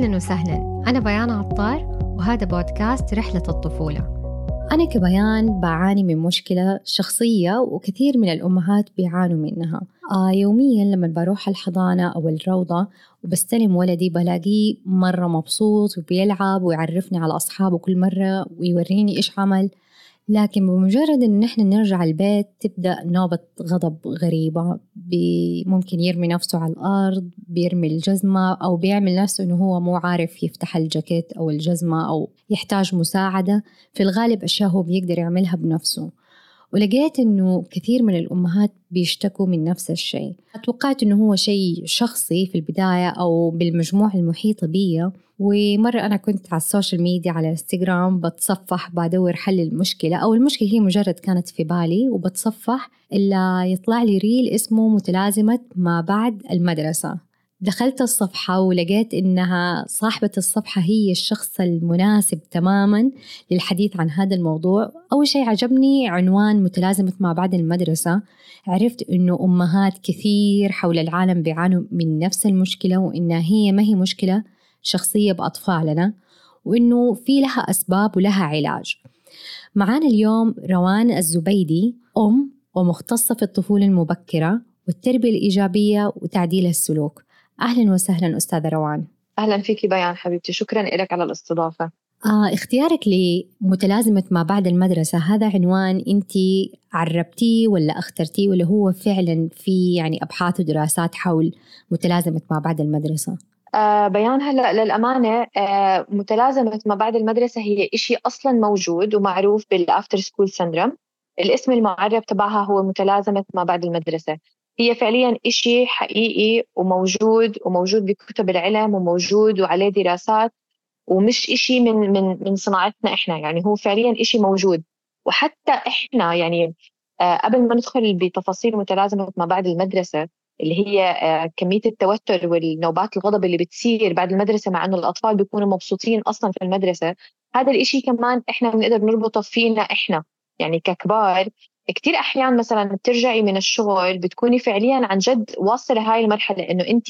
أهلا وسهلا. أنا بيان عطار وهذا بودكاست رحلة الطفولة. أنا كبيان بعاني من مشكلة شخصية وكثير من الأمهات بيعانوا منها. آه يوميا لما بروح الحضانة أو الروضة وبستلم ولدي بلاقيه مرة مبسوط وبيلعب ويعرفني على أصحابه كل مرة ويوريني إيش عمل. لكن بمجرد إن إحنا نرجع البيت تبدأ نوبة غضب غريبة ممكن يرمي نفسه على الأرض بيرمي الجزمة أو بيعمل نفسه إنه هو مو عارف يفتح الجاكيت أو الجزمة أو يحتاج مساعدة. في الغالب أشياء هو بيقدر يعملها بنفسه. ولقيت إنه كثير من الأمهات بيشتكوا من نفس الشيء. توقعت إنه هو شيء شخصي في البداية أو بالمجموعة المحيطة بي ومرة أنا كنت على ال social media على الإنستغرام بتصفح بدور حل المشكلة. أو المشكلة هي مجرد كانت في بالي وبتصفح إلا يطلع لي reel اسمه متلازمة ما بعد المدرسة. دخلت الصفحة ولقيت إنها صاحبة الصفحة هي الشخص المناسب تماما للحديث عن هذا الموضوع. أول شيء عجبني عنوان متلازمة ما بعد المدرسة. عرفت إنه أمهات كثير حول العالم بيعانوا من نفس المشكلة وإنها هي ما هي مشكلة شخصية بأطفالنا وإنه في لها أسباب ولها علاج. معانا اليوم روان الزبيدي أم ومختصة في الطفولة المبكرة والتربية الإيجابية وتعديل السلوك. أهلا وسهلا أستاذة روان. أهلا فيكي بيان حبيبتي. شكرا لك على الاستضافة. آه اختيارك لمتلازمة ما بعد المدرسة هذا عنوان أنت عربتيه ولا أخترتيه ولا هو فعلا في يعني أبحاث ودراسات حول متلازمة ما بعد المدرسة؟ آه بيان هلأ للأمانة آه متلازمة ما بعد المدرسة هي إشي أصلا موجود ومعروف بال after school syndrome. الاسم المعرب تبعها هو متلازمة ما بعد المدرسة. هي فعليا إشي حقيقي وموجود وموجود بكتب العلم وموجود وعليه دراسات ومش إشي من من من صناعتنا إحنا. يعني هو فعليا إشي موجود. وحتى إحنا يعني آه قبل ما ندخل بتفاصيل متلازمة ما بعد المدرسة اللي هي آه كمية التوتر والنوبات الغضب اللي بتصير بعد المدرسة مع إنه الأطفال بيكونوا مبسوطين أصلا في المدرسة هذا الإشي كمان إحنا بنقدر نربطه فينا إحنا. يعني ككبار كثير أحيان مثلا بترجعي من الشغل بتكوني فعليا عن جد واصلة هاي المرحلة إنه أنت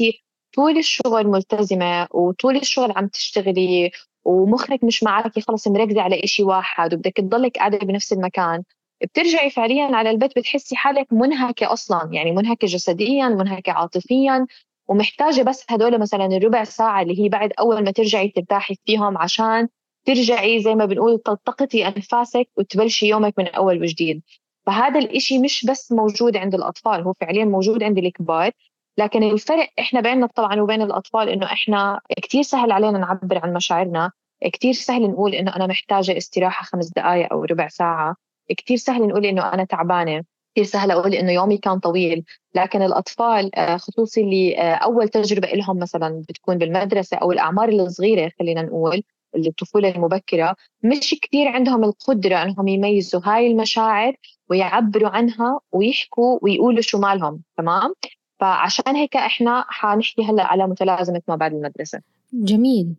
طول الشغل ملتزمة وطول الشغل عم تشتغلي ومخك مش معك خلص مركزة على إشي واحد وبدك تضلك قاعدة بنفس المكان. بترجعي فعليا على البيت بتحسي حالك منهكة أصلا يعني منهكة جسديا منهكة عاطفيا ومحتاجة بس هدول مثلا الربع ساعة اللي هي بعد أول ما ترجعي ترتاحي فيهم عشان ترجعي زي ما بنقول تلتقطي أنفاسك وتبلشي يومك من أول وجديد. فهذا الإشي مش بس موجود عند الأطفال هو فعليا موجود عند الكبار. لكن الفرق إحنا بيننا طبعا وبين الأطفال إنه إحنا كثير سهل علينا نعبر عن مشاعرنا كثير سهل نقول إنه أنا محتاجة استراحة خمس دقائق أو ربع ساعة كثير سهل نقول إنه أنا تعبانة كثير سهل أقول إنه يومي كان طويل. لكن الأطفال آه، خصوصي اللي آه، أول تجربة لهم مثلا بتكون بالمدرسة أو الأعمار الصغيرة خلينا نقول الطفولة المبكرة مش كثير عندهم القدرة إنهم يميزوا هاي المشاعر ويعبروا عنها ويحكوا ويقولوا شو مالهم تمام؟ فعشان هيك إحنا حنحكي هلأ على متلازمة ما بعد المدرسة. جميل.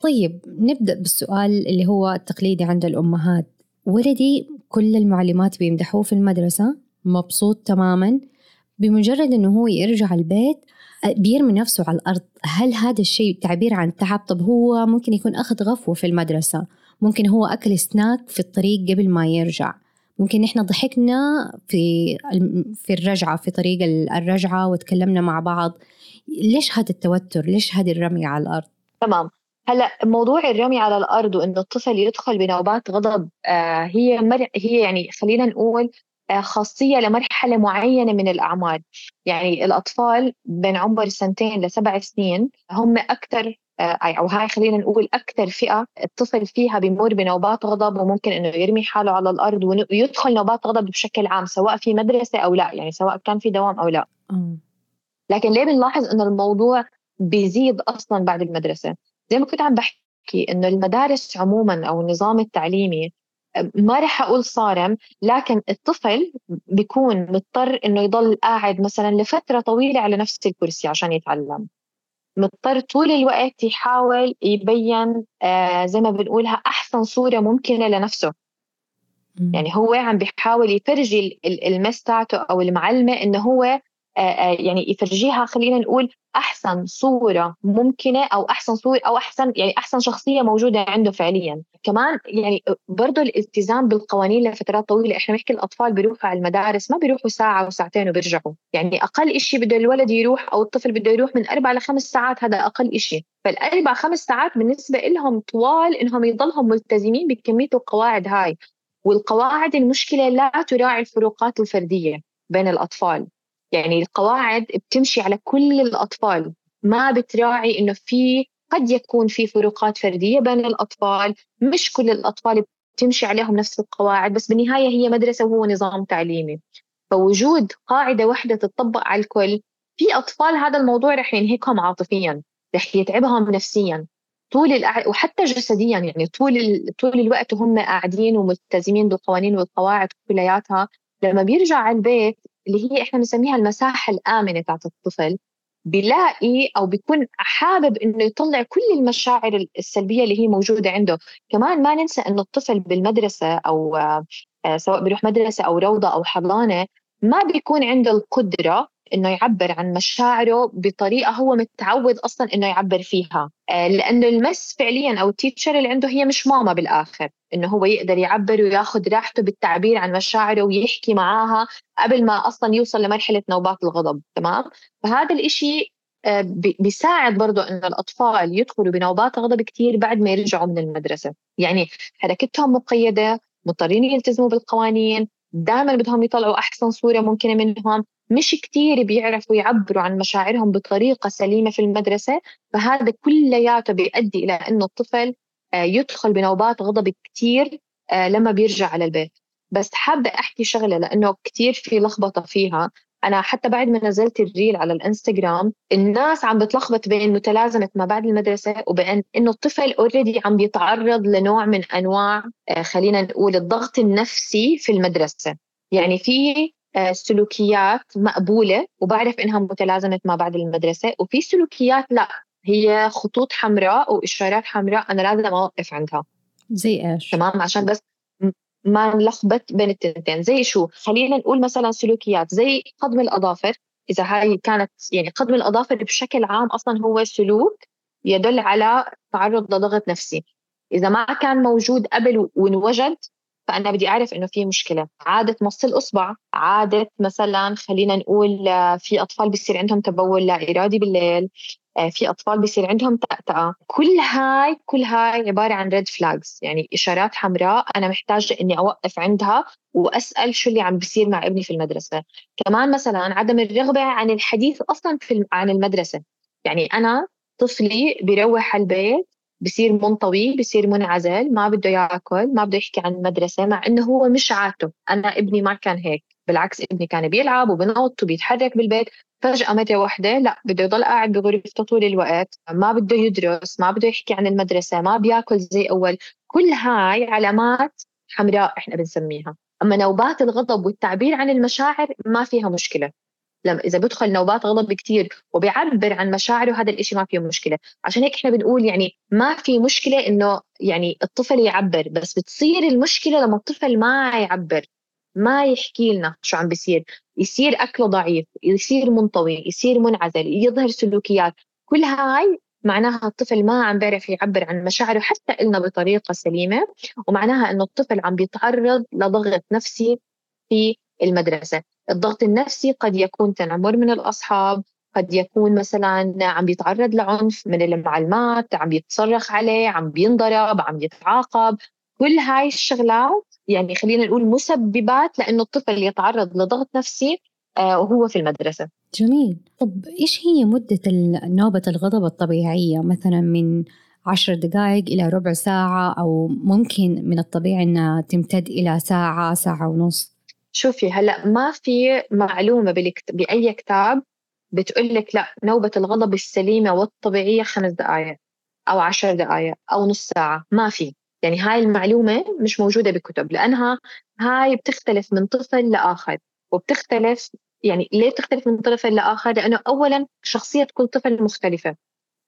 طيب نبدأ بالسؤال اللي هو التقليدي عند الأمهات. ولدي كل المعلمات بيمدحوه في المدرسة؟ مبسوط تماما؟ بمجرد إنه هو يرجع البيت بيرمي نفسه على الأرض. هل هذا الشيء تعبير عن تعب طب هو ممكن يكون أخذ غفوة في المدرسة. ممكن هو أكل سناك في الطريق قبل ما يرجع. ممكن إحنا ضحكنا في في الرجعة في طريق الرجعة وتكلمنا مع بعض. ليش هذا التوتر؟ ليش هذه الرمي على الأرض؟ تمام. هلأ موضوع الرمي على الأرض وإنه الطفل يدخل بنوبات غضب آه هي مر... هي يعني خلينا نقول آه خاصية لمرحلة معينة من الأعمار. يعني الأطفال بين عمر سنتين لسبع سنين هم أكثر آه، أو هاي خلينا نقول أكثر فئة الطفل فيها بيمر بنوبات غضب وممكن إنه يرمي حاله على الأرض ويدخل نوبات غضب بشكل عام سواء في مدرسة أو لا يعني سواء كان في دوام أو لا. لكن ليه بنلاحظ إنه الموضوع بيزيد أصلا بعد المدرسة؟ زي ما كنت عم بحكي إنه المدارس عموما أو النظام التعليمي ما رح أقول صارم لكن الطفل بيكون مضطر إنه يضل قاعد مثلا لفترة طويلة على نفس الكرسي عشان يتعلم. مضطر طول الوقت يحاول يبين آه زي ما بنقولها أحسن صورة ممكنة لنفسه. يعني هو عم بيحاول يفرجي المس تاعته أو المعلمة إنه هو يعني يفرجيها خلينا نقول أحسن صورة ممكنة أو أحسن صوره أو أحسن يعني أحسن شخصية موجودة عنده فعليا. كمان يعني برضه الالتزام بالقوانين لفترات طويلة إحنا بنحكي الأطفال بيروحوا على المدارس ما بيروحوا ساعة وساعتين وبيرجعوا. يعني أقل شيء بده الولد يروح أو الطفل بده يروح من أربع لخمس ساعات هذا أقل شيء فالأربع خمس ساعات بالنسبة لهم طوال إنهم يضلهم ملتزمين بكمية القواعد هاي. والقواعد المشكلة لا تراعي الفروقات الفردية بين الأطفال. يعني القواعد بتمشي على كل الأطفال ما بتراعي إنه في قد يكون في فروقات فردية بين الأطفال مش كل الأطفال بتمشي عليهم نفس القواعد بس بالنهاية هي مدرسة وهو نظام تعليمي فوجود قاعدة واحدة تطبق على الكل في أطفال هذا الموضوع رح ينهكهم عاطفيا رح يتعبهم نفسيا طول. وحتى جسديا يعني طول. طول الوقت وهم قاعدين وملتزمين بالقوانين والقواعد كلياتها لما بيرجع على البيت اللي هي إحنا بنسميها المساحة الآمنة تاعت الطفل بيلاقي أو بيكون حابب إنه يطلع كل المشاعر السلبية اللي هي موجودة عنده. كمان ما ننسى إنه الطفل بالمدرسة أو آه، سواء بيروح مدرسة أو روضة أو حضانة ما بيكون عنده القدرة إنه يعبر عن مشاعره بطريقة هو متعود أصلا إنه يعبر فيها. آه، لأنه المس فعليا أو التيتشر اللي عنده هي مش ماما بالآخر. إنه هو يقدر يعبر وياخذ راحته بالتعبير عن مشاعره ويحكي معاها قبل ما أصلا يوصل لمرحلة نوبات الغضب تمام؟ فهذا الإشي آه، بيساعد برضه إنه الأطفال يدخلوا بنوبات غضب كثير بعد ما يرجعوا من المدرسة. يعني حركتهم مقيدة مضطرين يلتزموا بالقوانين دائما بدهم يطلعوا أحسن صورة ممكنة منهم. مش كتير بيعرفوا يعبروا عن مشاعرهم بطريقة سليمة في المدرسة فهذا كلياته بيؤدي إلى أنه الطفل آه، يدخل بنوبات غضب كتير آه، لما بيرجع على البيت. بس حابة أحكي شغلة لأنه كتير في لخبطة فيها. أنا حتى بعد ما نزلت الريل على الإنستغرام الناس عم بتلخبط بين متلازمة ما بعد المدرسة وبين إنه الطفل اوريدي عم بيتعرض لنوع من أنواع آه، خلينا نقول الضغط النفسي في المدرسة. يعني في آه، سلوكيات مقبولة وبعرف إنها متلازمة ما بعد المدرسة وفي سلوكيات لا هي خطوط حمراء وإشارات حمراء أنا لازم أوقف عندها. زي إيش؟ تمام؟ عشان بس ما نلخبط بين التنتين. زي شو؟ خلينا نقول مثلا سلوكيات زي قضم الأظافر. إذا هاي كانت يعني قضم الأظافر بشكل عام أصلا هو سلوك يدل على تعرض لضغط نفسي. إذا ما كان موجود قبل وانوجد فأنا بدي أعرف إنه في مشكلة. عادة مص الاصبع عادة مثلا خلينا نقول آه، في أطفال بيصير عندهم تبول لا إرادي بالليل. في أطفال بيصير عندهم تأتأة كل هاي كل هاي عبارة عن ريد فلاجز يعني إشارات حمراء أنا محتاجة إني أوقف عندها وأسأل شو اللي عم بيصير مع ابني في المدرسة. كمان مثلا عدم الرغبة عن الحديث أصلا في عن المدرسة. يعني أنا طفلي بيروح على البيت بصير منطوي بصير منعزل ما بده ياكل ما بده يحكي عن المدرسة مع إنه هو مش عادته أنا ابني ما كان هيك. بالعكس ابني كان بيلعب وبنط وبيتحرك بالبيت فجأة مرة واحدة لا بده يضل قاعد بغرفته طول الوقت ما بده يدرس ما بده يحكي عن المدرسة ما بياكل زي أول. كل هاي علامات حمراء إحنا بنسميها. أما نوبات الغضب والتعبير عن المشاعر ما فيها مشكلة. لما إذا بدخل نوبات غضب كثير وبيعبر عن مشاعره هذا الإشي ما فيه مشكلة. عشان هيك إحنا بنقول يعني ما في مشكلة إنه يعني الطفل يعبر بس بتصير المشكلة لما الطفل ما يعبر. ما يحكي لنا شو عم بيصير. يصير أكله ضعيف يصير منطوي يصير منعزل يظهر سلوكيات. كل هاي معناها الطفل ما عم بيعرف يعبر عن مشاعره حتى إلنا بطريقة سليمة ومعناها أنه الطفل عم بيتعرض لضغط نفسي في المدرسة. الضغط النفسي قد يكون تنمر من الأصحاب قد يكون مثلا عم بيتعرض لعنف من المعلمات عم بيتصرخ عليه عم بينضرب عم يتعاقب. كل هاي الشغلات يعني خلينا نقول مسببات لأنه الطفل يتعرض لضغط نفسي آه، وهو في المدرسة. جميل. طب إيش هي مدة نوبة الغضب الطبيعية؟ مثلا من عشر دقائق إلى ربع ساعة أو ممكن من الطبيعي أنها تمتد إلى ساعة ساعة ونص؟ شوفي هلأ ما في معلومة بأي كتاب بتقول لك لأ نوبة الغضب السليمة والطبيعية خمس دقائق أو عشر دقائق أو نص ساعة. ما في. يعني هاي المعلومة مش موجودة بكتب لأنها هاي بتختلف من طفل لآخر وبتختلف يعني ليه بتختلف من طفل لآخر؟ لأنه اولا شخصية كل طفل مختلفة.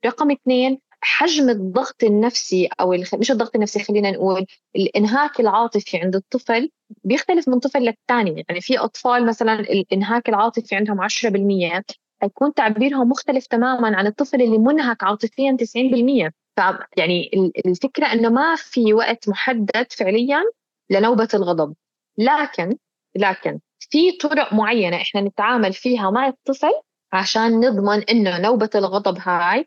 رقم اثنين حجم الضغط النفسي أو مش الضغط النفسي خلينا نقول الإنهاك العاطفي عند الطفل بيختلف من طفل للثاني يعني في أطفال مثلا الإنهاك العاطفي عندهم 10% حيكون تعبيرهم مختلف تماما عن الطفل اللي منهك عاطفيا 90% يعني الفكرة إنه ما في وقت محدد فعليا لنوبة الغضب. لكن لكن في طرق معينة إحنا نتعامل فيها مع الطفل عشان نضمن إنه نوبة الغضب هاي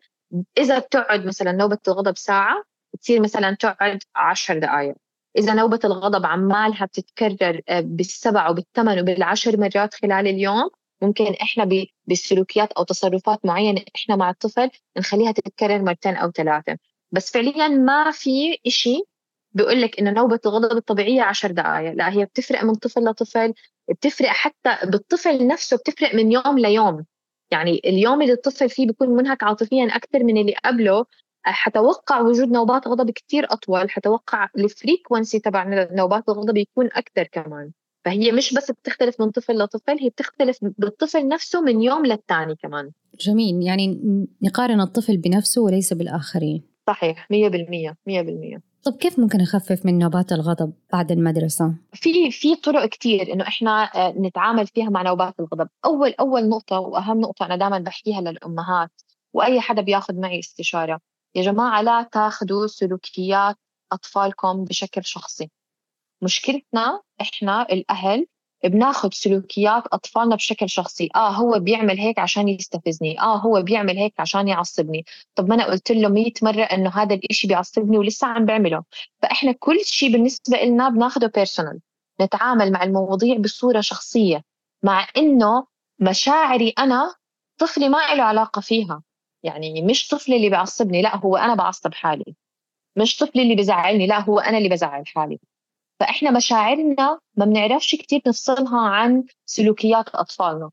إذا بتقعد مثلا نوبة الغضب ساعة بتصير مثلا تقعد عشر دقائق إذا نوبة الغضب عمالها بتتكرر بالسبع وبالثمان وبالعشر مرات خلال اليوم ممكن إحنا بسلوكيات أو تصرفات معينة إحنا مع الطفل نخليها تتكرر مرتين أو ثلاثة. بس فعليا ما في إشي بيقول لك إنه نوبة الغضب الطبيعية عشر دقائق لا هي بتفرق من طفل لطفل بتفرق حتى بالطفل نفسه بتفرق من يوم ليوم. يعني اليوم اللي الطفل فيه بيكون منهك عاطفيا أكثر من اللي قبله. حتوقع وجود نوبات غضب كتير أطول حتوقع الفريكونسي تبع نوبات الغضب يكون أكثر كمان. فهي مش بس بتختلف من طفل لطفل هي بتختلف بالطفل نفسه من يوم للتاني كمان جميل يعني نقارن الطفل بنفسه وليس بالآخرين صحيح 100% 100% طب كيف ممكن اخفف من نوبات الغضب بعد المدرسة؟ في في طرق كثير إنه إحنا آه، نتعامل فيها مع نوبات الغضب، أول أول نقطة وأهم نقطة أنا دائما بحكيها للأمهات وأي حدا بياخذ معي استشارة، يا جماعة لا تاخذوا سلوكيات أطفالكم بشكل شخصي. مشكلتنا إحنا الأهل بناخذ سلوكيات أطفالنا بشكل شخصي. آه هو بيعمل هيك عشان يستفزني. آه هو بيعمل هيك عشان يعصبني. طب ما أنا قلت له 100 مرة إنه هذا الإشي بيعصبني ولسه عم بعمله. فإحنا كل شيء بالنسبة لنا بناخذه بيرسونال نتعامل مع المواضيع بصورة شخصية. مع إنه مشاعري أنا طفلي ما له علاقة فيها. يعني مش طفلي اللي بيعصبني لا هو أنا بعصب حالي. مش طفلي اللي بزعلني لا هو أنا اللي بزعل حالي. فإحنا مشاعرنا ما بنعرفش كتير نفصلها عن سلوكيات أطفالنا.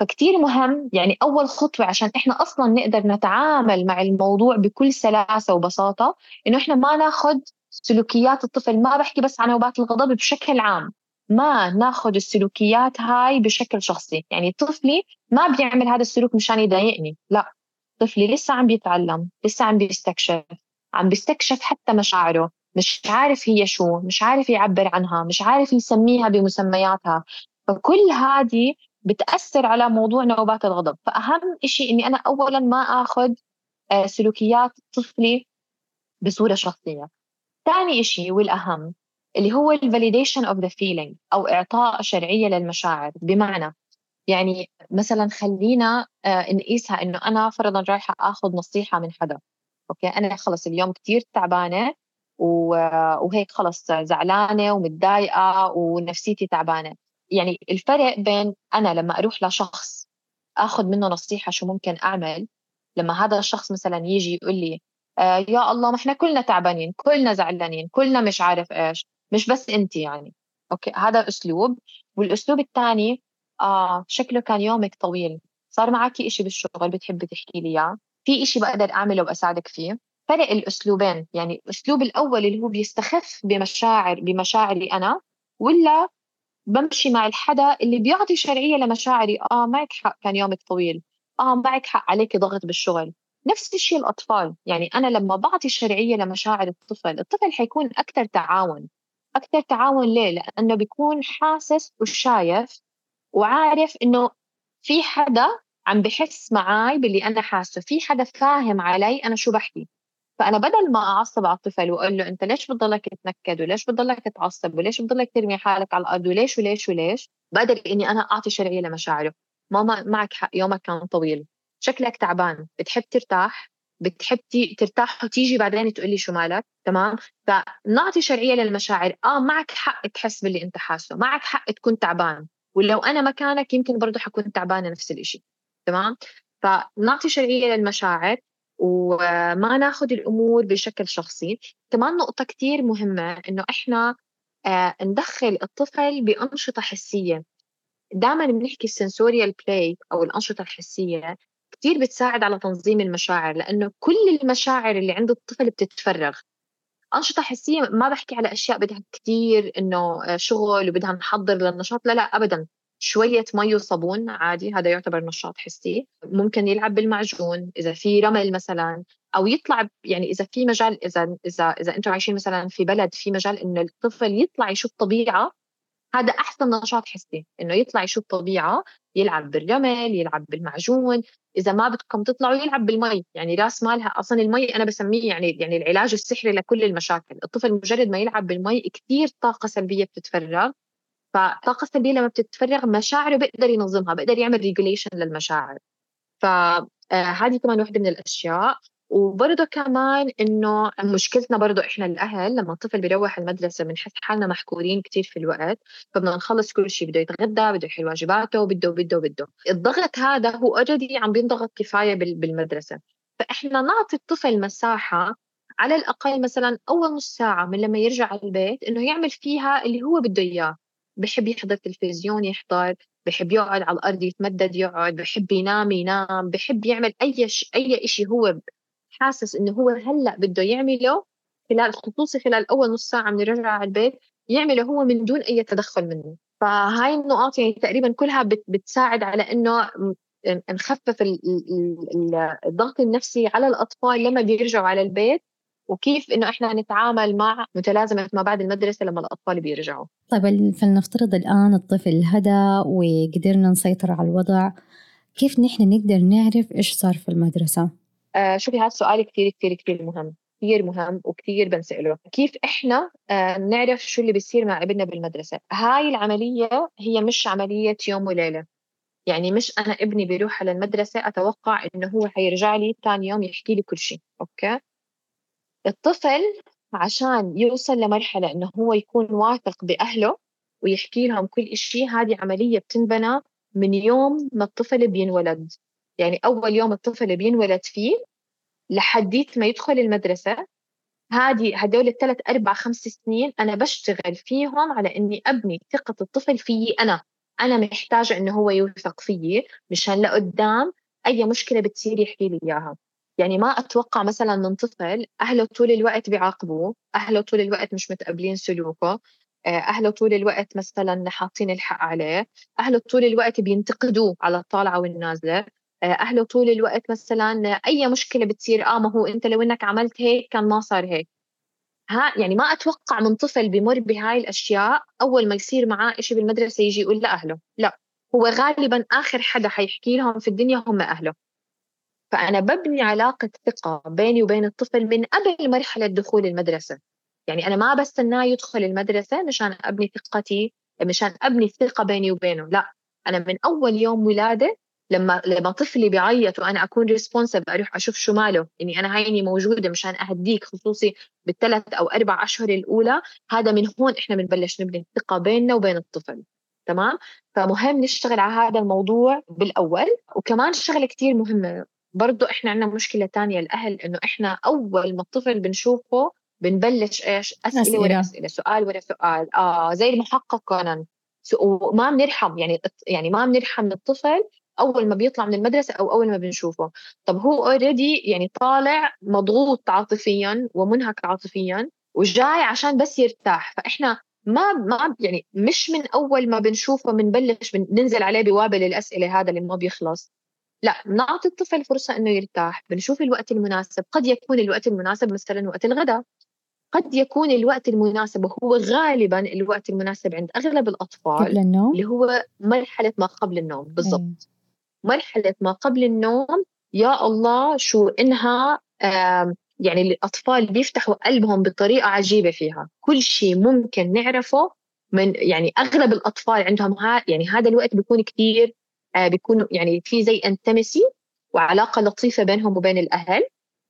فكتير مهم يعني أول خطوة عشان إحنا أصلا نقدر نتعامل مع الموضوع بكل سلاسة وبساطة إنه إحنا ما ناخذ سلوكيات الطفل ما بحكي بس عن نوبات الغضب بشكل عام ما ناخذ السلوكيات هاي بشكل شخصي. يعني طفلي ما بيعمل هذا السلوك مشان يضايقني لا. طفلي لسه عم بيتعلم لسه عم بيستكشف عم بيستكشف حتى مشاعره. مش عارف هي شو مش عارف يعبر عنها مش عارف يسميها بمسمياتها. فكل هذه بتأثر على موضوع نوبات الغضب. فأهم شيء إني أنا أولا ما أخذ آه، سلوكيات طفلي بصورة شخصية. ثاني شيء والأهم اللي هو ال validation of the feeling أو إعطاء شرعية للمشاعر. بمعنى يعني مثلا خلينا آه، نقيسها إنه أنا فرضا رايحة آخذ نصيحة من حدا. أوكي؟ أنا خلص اليوم كثير تعبانة وهيك خلص زعلانة ومتضايقة ونفسيتي تعبانة. يعني الفرق بين أنا لما أروح لشخص أخذ منه نصيحة شو ممكن أعمل لما هذا الشخص مثلا يجي يقول لي آه يا الله ما إحنا كلنا تعبانين كلنا زعلانين كلنا مش عارف إيش مش بس أنت يعني. أوكي هذا أسلوب. والأسلوب الثاني آه شكله كان يومك طويل. صار معك إشي بالشغل بتحبي تحكي لي إياه؟ في إشي بقدر أعمله وأساعدك فيه؟ فرق الأسلوبين يعني الأسلوب الأول اللي هو بيستخف بمشاعر بمشاعري أنا ولا بمشي مع الحدا اللي بيعطي شرعية لمشاعري آه معك حق كان يومك طويل آه معك حق عليك ضغط بالشغل. نفس الشيء الأطفال يعني أنا لما بعطي شرعية لمشاعر الطفل الطفل حيكون أكثر تعاون. أكثر تعاون ليه؟ لأنه بيكون حاسس وشايف وعارف إنه في حدا عم بحس معي باللي أنا حاسه في حدا فاهم علي أنا شو بحكي. فأنا بدل ما أعصب على الطفل وأقول له أنت ليش بتضلك تنكد وليش بتضلك تعصب وليش بتضلك ترمي حالك على الأرض وليش وليش وليش بقدر إني أنا أعطي شرعية لمشاعره. ماما معك حق يومك كان طويل. شكلك تعبان بتحب ترتاح بتحب ترتاح وتيجي بعدين تقول لي شو مالك تمام؟ فنعطي شرعية للمشاعر. آه معك حق تحس باللي أنت حاسه معك حق تكون تعبان. ولو أنا مكانك يمكن برضه حكون تعبانة نفس الشيء تمام؟ فنعطي شرعية للمشاعر. وما ناخذ الأمور بشكل شخصي. كمان نقطة كثير مهمة إنه إحنا آه، ندخل الطفل بأنشطة حسية. دائما بنحكي السنسوريال بلاي أو الأنشطة الحسية كثير بتساعد على تنظيم المشاعر لأنه كل المشاعر اللي عند الطفل بتتفرغ. أنشطة حسية ما بحكي على أشياء بدها كثير إنه آه، شغل وبدها نحضر للنشاط لا لا أبدا. شوية مي وصابون عادي هذا يعتبر نشاط حسي. ممكن يلعب بالمعجون إذا في رمل مثلا أو يطلع يعني إذا في مجال إذا إذا إذا أنتم عايشين مثلا في بلد في مجال إنه الطفل يطلع يشوف طبيعة هذا أحسن نشاط حسي. إنه يطلع يشوف طبيعة يلعب بالرمل يلعب بالمعجون. إذا ما بدكم تطلعوا يلعب بالمي. يعني راس مالها أصلا المي أنا بسميه يعني يعني العلاج السحري لكل المشاكل. الطفل مجرد ما يلعب بالمي كثير طاقة سلبية بتتفرغ. فالطاقة السلبية لما بتتفرغ مشاعره بيقدر ينظمها بيقدر يعمل ريجوليشن للمشاعر. فهذه كمان واحدة من الأشياء. وبرضه كمان إنه مشكلتنا برضه إحنا الأهل لما الطفل بيروح المدرسة بنحس حالنا محكورين كثير في الوقت فبدنا نخلص كل شيء بده يتغدى بده يحل واجباته بده بده بده. الضغط هذا هو اوريدي عم بينضغط كفاية بالمدرسة. فإحنا نعطي الطفل مساحة على الأقل مثلا أول نص ساعة من لما يرجع على البيت إنه يعمل فيها اللي هو بده إياه. بحب يحضر تلفزيون يحضر بحب يقعد على الأرض يتمدد يقعد بحب ينام ينام بحب يعمل أي ش... أي شيء هو حاسس إنه هو هلأ بده يعمله خلال خصوصي خلال أول نص ساعة من الرجعه على البيت يعمله هو من دون أي تدخل منه. فهاي النقاط يعني تقريبا كلها بتساعد على إنه نخفف الضغط النفسي على الأطفال لما بيرجعوا على البيت. وكيف إنه إحنا نتعامل مع متلازمة ما بعد المدرسة لما الأطفال بيرجعوا. طيب فلنفترض الآن الطفل هدى وقدرنا نسيطر على الوضع، كيف نحن نقدر نعرف إيش صار في المدرسة؟ آه شوفي هذا السؤال كثير كثير كثير مهم كثير مهم وكثير بنسأله كيف إحنا آه نعرف شو اللي بيصير مع ابننا بالمدرسة هاي العملية هي مش عملية يوم وليلة يعني مش أنا ابني بيروح على المدرسة أتوقع إنه هو حيرجع لي ثاني يوم يحكي لي كل شيء أوكي الطفل عشان يوصل لمرحلة إنه هو يكون واثق بأهله ويحكي لهم كل شيء هذه عملية بتنبنى من يوم ما الطفل بينولد. يعني أول يوم الطفل بينولد فيه لحديت ما يدخل المدرسة هذه هدول الثلاث أربع خمس سنين أنا بشتغل فيهم على إني أبني ثقة الطفل فيي أنا. أنا محتاجة إنه هو يوثق فيي مشان لقدام أي مشكلة بتصير يحكي لي إياها. يعني ما أتوقع مثلا من طفل أهله طول الوقت بيعاقبوه أهله طول الوقت مش متقبلين سلوكه آه، أهله طول الوقت مثلا حاطين الحق عليه أهله طول الوقت بينتقدوه على الطالعة والنازلة آه، أهله طول الوقت مثلا أي مشكلة بتصير آه ما هو أنت لو إنك عملت هيك كان ما صار هيك. ها يعني ما أتوقع من طفل بمر بهاي الأشياء أول ما يصير معاه شيء بالمدرسة يجي يقول لأهله لا هو غالبا آخر حدا حيحكي لهم في الدنيا هم أهله. فأنا ببني علاقة ثقة بيني وبين الطفل من قبل مرحلة دخول المدرسة. يعني أنا ما بستناه يدخل المدرسة مشان أبني ثقتي مشان أبني ثقة بيني وبينه لا. أنا من أول يوم ولادة لما لما طفلي بيعيط وأنا أكون ريسبونسيف أروح أشوف شو ماله. يعني أنا هيني موجودة مشان أهديك خصوصي بالثلاث أو أربع أشهر الأولى. هذا من هون إحنا بنبلش نبني الثقة بيننا وبين الطفل. تمام؟ فمهم نشتغل على هذا الموضوع بالأول. وكمان شغلة كثير مهمة برضو إحنا عندنا مشكلة تانية الاهل إنه إحنا أول ما الطفل بنشوفه بنبلش إيش؟ أسئلة, أسئلة. ورا أسئلة سؤال ورا سؤال. آه زي المحقق كونان. وما بنرحم يعني يعني ما بنرحم الطفل أول ما بيطلع من المدرسة أو أول ما بنشوفه. طب هو اوريدي يعني طالع مضغوط عاطفيا ومنهك عاطفيا وجاي عشان بس يرتاح. فإحنا ما ما يعني مش من أول ما بنشوفه بنبلش ننزل عليه بوابل الاسئله هذا اللي ما بيخلص. لا نعطي الطفل فرصة إنه يرتاح. بنشوف الوقت المناسب. قد يكون الوقت المناسب مثلا وقت الغداء. قد يكون الوقت المناسب وهو غالبا الوقت المناسب عند أغلب الأطفال قبل النوم؟ اللي هو مرحلة ما قبل النوم. بالضبط. مرحلة ما قبل النوم يا الله شو إنها يعني الأطفال بيفتحوا قلبهم بطريقة عجيبة فيها. كل شيء ممكن نعرفه من يعني أغلب الأطفال عندهم ها يعني هذا الوقت بيكون كثير آه، بيكون يعني في زي انتمسي وعلاقة لطيفة بينهم وبين الأهل.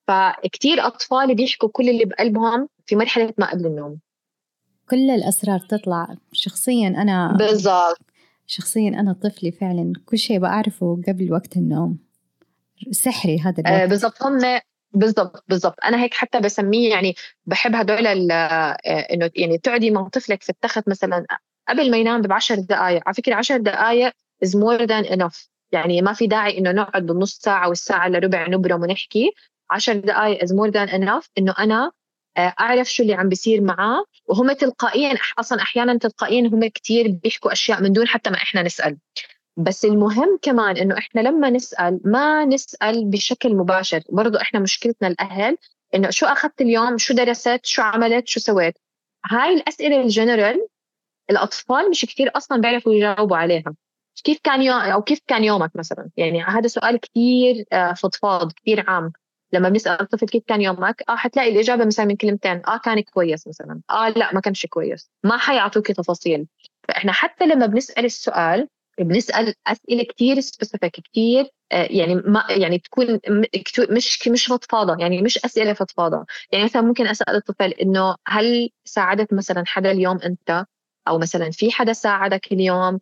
فكتير أطفال بيحكوا كل اللي بقلبهم في مرحلة ما قبل النوم. كل الأسرار تطلع. شخصيا أنا بالضبط. شخصيا أنا طفلي فعلا. كل شيء بعرفه قبل وقت النوم. سحري هذا الوقت. آه بالضبط. هم بالضبط بالضبط. أنا هيك حتى بسميه يعني بحب هدول آه، إنه يعني تقعدي مع طفلك في التخت مثلا قبل ما ينام بعشر دقائق على فكرة عشر دقائق is more than enough. يعني ما في داعي إنه نقعد بالنص ساعة والساعة إلا ربع نبرم ونحكي. عشر دقائق is more than enough إنه أنا آه، أعرف شو اللي عم بيصير معاه. وهم تلقائيا أصلا أحيانا تلقائيا هم كثير بيحكوا أشياء من دون حتى ما إحنا نسأل. بس المهم كمان إنه إحنا لما نسأل ما نسأل بشكل مباشر. برضو إحنا مشكلتنا الأهل إنه شو أخذت اليوم؟ شو درست؟ شو عملت؟ شو سويت؟ هاي الأسئلة الجنرال الأطفال مش كثير أصلا بيعرفوا يجاوبوا عليها. كيف كان يوم أو كيف كان يومك مثلا؟ يعني هذا سؤال كثير آه، فضفاض كثير عام. لما بنسأل الطفل كيف كان يومك آه حتلاقي الإجابة مثلا من كلمتين آه كان كويس مثلا آه لا ما كانش كويس ما حيعطوك تفاصيل. فإحنا حتى لما بنسأل السؤال بنسأل أسئلة كثير سبيسيفيك كثير يعني ما يعني تكون مش مش فضفاضة يعني مش أسئلة فضفاضة. يعني مثلا ممكن أسأل الطفل إنه هل ساعدت مثلا حدا اليوم أنت؟ أو مثلا في حدا ساعدك اليوم؟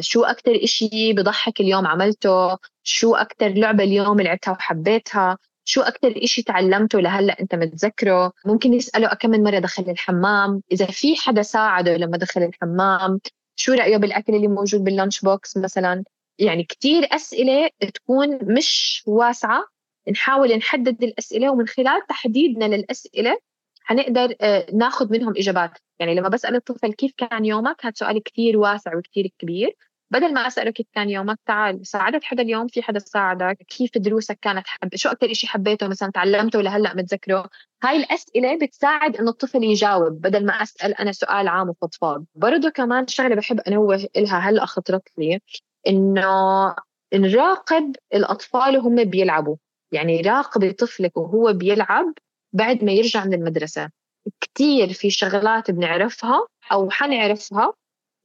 شو أكثر إشي بضحك اليوم عملته؟ شو أكثر لعبة اليوم لعبتها وحبيتها؟ شو أكثر إشي تعلمته لهلأ أنت متذكره؟ ممكن يسأله كم من مرة دخل الحمام؟ إذا في حدا ساعده لما دخل الحمام شو رأيه بالأكل اللي موجود باللانش بوكس مثلا؟ يعني كتير أسئلة تكون مش واسعة نحاول نحدد الأسئلة ومن خلال تحديدنا للأسئلة حنقدر آه، ناخذ منهم إجابات. يعني لما بسأل الطفل كيف كان يومك هذا سؤال كثير واسع وكثير كبير. بدل ما أسأله كيف كان يومك تعال ساعدت حدا اليوم في حدا ساعدك كيف دروسك كانت حب شو أكثر شيء حبيته مثلا تعلمته لهلا متذكره؟ هاي الأسئلة بتساعد إنه الطفل يجاوب بدل ما أسأل أنا سؤال عام وفضفاض. برضه كمان شغلة بحب انوه لها هلأ خطرت لي إنه نراقب الأطفال وهم بيلعبوا. يعني راقبي طفلك وهو بيلعب بعد ما يرجع من المدرسة. كثير في شغلات بنعرفها أو حنعرفها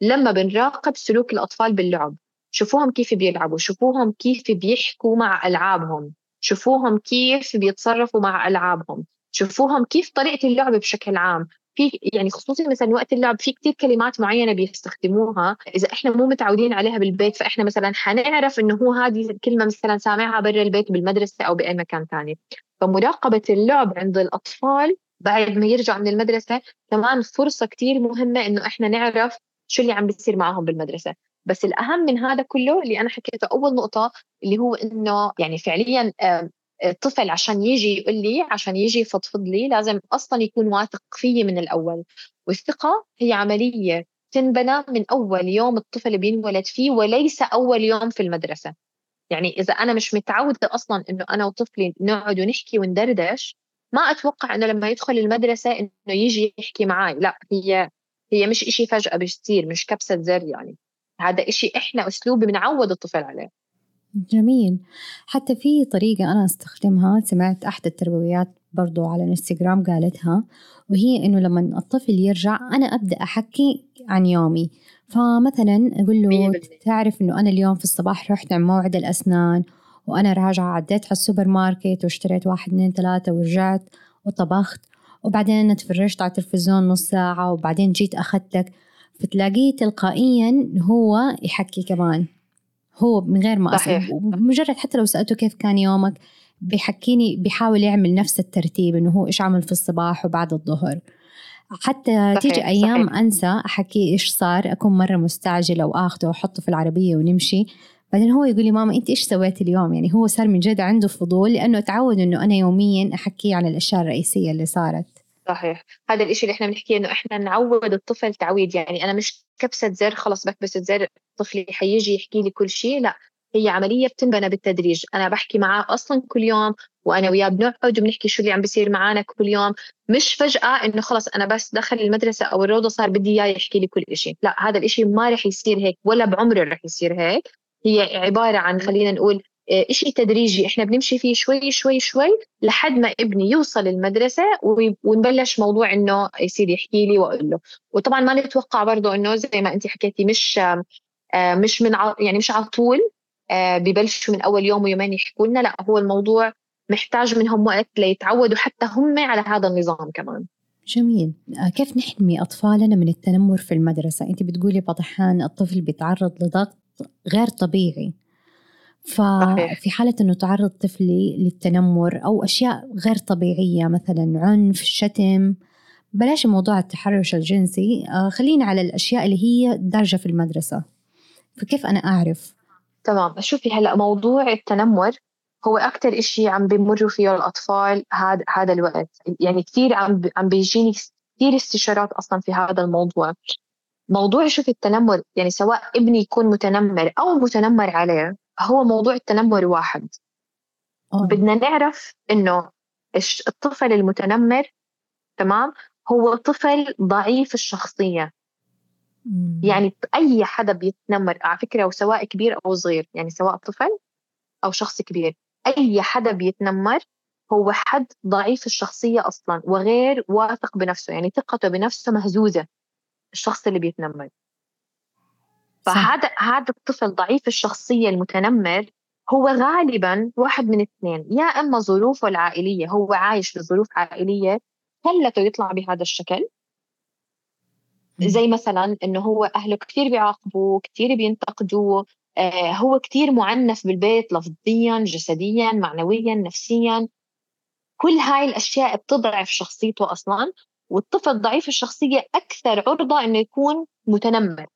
لما بنراقب سلوك الأطفال باللعب. شوفوهم كيف بيلعبوا شوفوهم كيف بيحكوا مع ألعابهم شوفوهم كيف بيتصرفوا مع ألعابهم شوفوهم كيف طريقة اللعب بشكل عام. في يعني خصوصا مثلا وقت اللعب في كتير كلمات معينة بيستخدموها. إذا إحنا مو متعودين عليها بالبيت فإحنا مثلا حنعرف إنه هو هذه الكلمة مثلا سامعها برا البيت بالمدرسة أو بأي مكان ثاني فمراقبة اللعب عند الأطفال بعد ما يرجعوا من المدرسة كمان فرصة كتير مهمة إنه إحنا نعرف شو اللي عم بيصير معهم بالمدرسة. بس الأهم من هذا كله اللي أنا حكيته أول نقطة اللي هو إنه يعني فعليا الطفل عشان يجي يقول لي عشان يجي يفضفض لي لازم أصلا يكون واثق فيي من الأول. والثقة هي عملية تنبنى من أول يوم الطفل بينولد فيه وليس أول يوم في المدرسة. يعني إذا أنا مش متعودة أصلا إنه أنا وطفلي نقعد ونحكي وندردش ما أتوقع إنه لما يدخل المدرسة إنه يجي يحكي معي لا هي هي مش إشي فجأة بيصير مش كبسة زر يعني. هذا إشي إحنا أسلوب بنعود الطفل عليه. جميل. حتى في طريقة أنا أستخدمها سمعت أحد التربويات برضو على الإنستغرام قالتها وهي إنه لما الطفل يرجع أنا أبدأ أحكي عن يومي. فمثلا أقول له تعرف إنه أنا اليوم في الصباح رحت عند موعد الأسنان وأنا راجعة عديت على السوبر ماركت واشتريت واحد اثنين ثلاثة ورجعت وطبخت وبعدين أنا تفرجت على التلفزيون نص ساعة وبعدين جيت أخذتك. فتلاقيه تلقائيا هو يحكي كمان. هو من غير ما أسأل مجرد حتى لو سألته كيف كان يومك بيحكيني بيحاول يعمل نفس الترتيب إنه هو إيش عمل في الصباح وبعد الظهر. حتى صحيح. تيجي أيام صحيح. أنسى أحكي إيش صار أكون مرة مستعجلة وآخذه وأحطه في العربية ونمشي. بعدين هو يقول لي ماما أنت إيش سويتي اليوم؟ يعني هو صار من جد عنده فضول لأنه تعود إنه أنا يوميا احكي عن الأشياء الرئيسية اللي صارت. صحيح. هذا الإشي اللي إحنا بنحكيه إنه إحنا نعود الطفل تعويد. يعني أنا مش كبسة زر خلص بكبس زر طفلي حيجي يحكي لي كل شيء. لا هي عملية بتنبنى بالتدريج. أنا بحكي معاه أصلا كل يوم وأنا وياه بنقعد وبنحكي شو اللي عم بيصير معنا كل يوم. مش فجأة إنه خلص أنا بس دخل المدرسة أو الروضة صار بدي إياه يحكي لي كل إشي. لا هذا الإشي ما رح يصير هيك ولا بعمره رح يصير هيك. هي عبارة عن خلينا نقول آه، إشي تدريجي. إحنا بنمشي فيه شوي شوي شوي لحد ما ابني يوصل المدرسة ونبلش موضوع إنه يصير يحكي لي وأقول له. وطبعا ما نتوقع برضه إنه زي ما أنت حكيتي مش آه، مش من يعني مش على طول آه، ببلشوا من أول يوم ويومين يحكوا لنا. لا هو الموضوع محتاج منهم وقت ليتعودوا حتى هم على هذا النظام كمان. جميل. كيف نحمي أطفالنا من التنمر في المدرسة؟ أنت بتقولي الأحيان الطفل بيتعرض لضغط غير طبيعي. ففي حالة أنه تعرض طفلي للتنمر أو أشياء غير طبيعية مثلا عنف شتم بلاش موضوع التحرش الجنسي. آه، خلينا على الأشياء اللي هي دارجة في المدرسة. فكيف أنا أعرف؟ تمام. شوفي هلا موضوع التنمر هو أكثر إشي عم بمروا فيه الأطفال هذا هذا الوقت. يعني كثير عم عم بيجيني كثير استشارات أصلا في هذا الموضوع. موضوع شوف التنمر يعني سواء ابني يكون متنمر أو متنمر عليه هو موضوع التنمر واحد. أوه. بدنا نعرف إنه الطفل المتنمر تمام هو طفل ضعيف الشخصية. مم. يعني أي حدا بيتنمر على فكرة وسواء كبير أو صغير يعني سواء طفل أو شخص كبير. أي حدا بيتنمر هو حد ضعيف الشخصية أصلا وغير واثق بنفسه يعني ثقته بنفسه مهزوزة الشخص اللي بيتنمر. فهذا هذا الطفل ضعيف الشخصية المتنمر هو غالبا واحد من اثنين يا إما ظروفه العائلية هو عايش في ظروف عائلية خلته يطلع بهذا الشكل. زي مثلا إنه هو أهله كثير بيعاقبوه كثير بينتقدوه هو كثير معنف بالبيت لفظيا جسديا معنويا نفسيا. كل هاي الأشياء بتضعف شخصيته أصلا والطفل ضعيف الشخصية أكثر عرضة إنه يكون متنمر.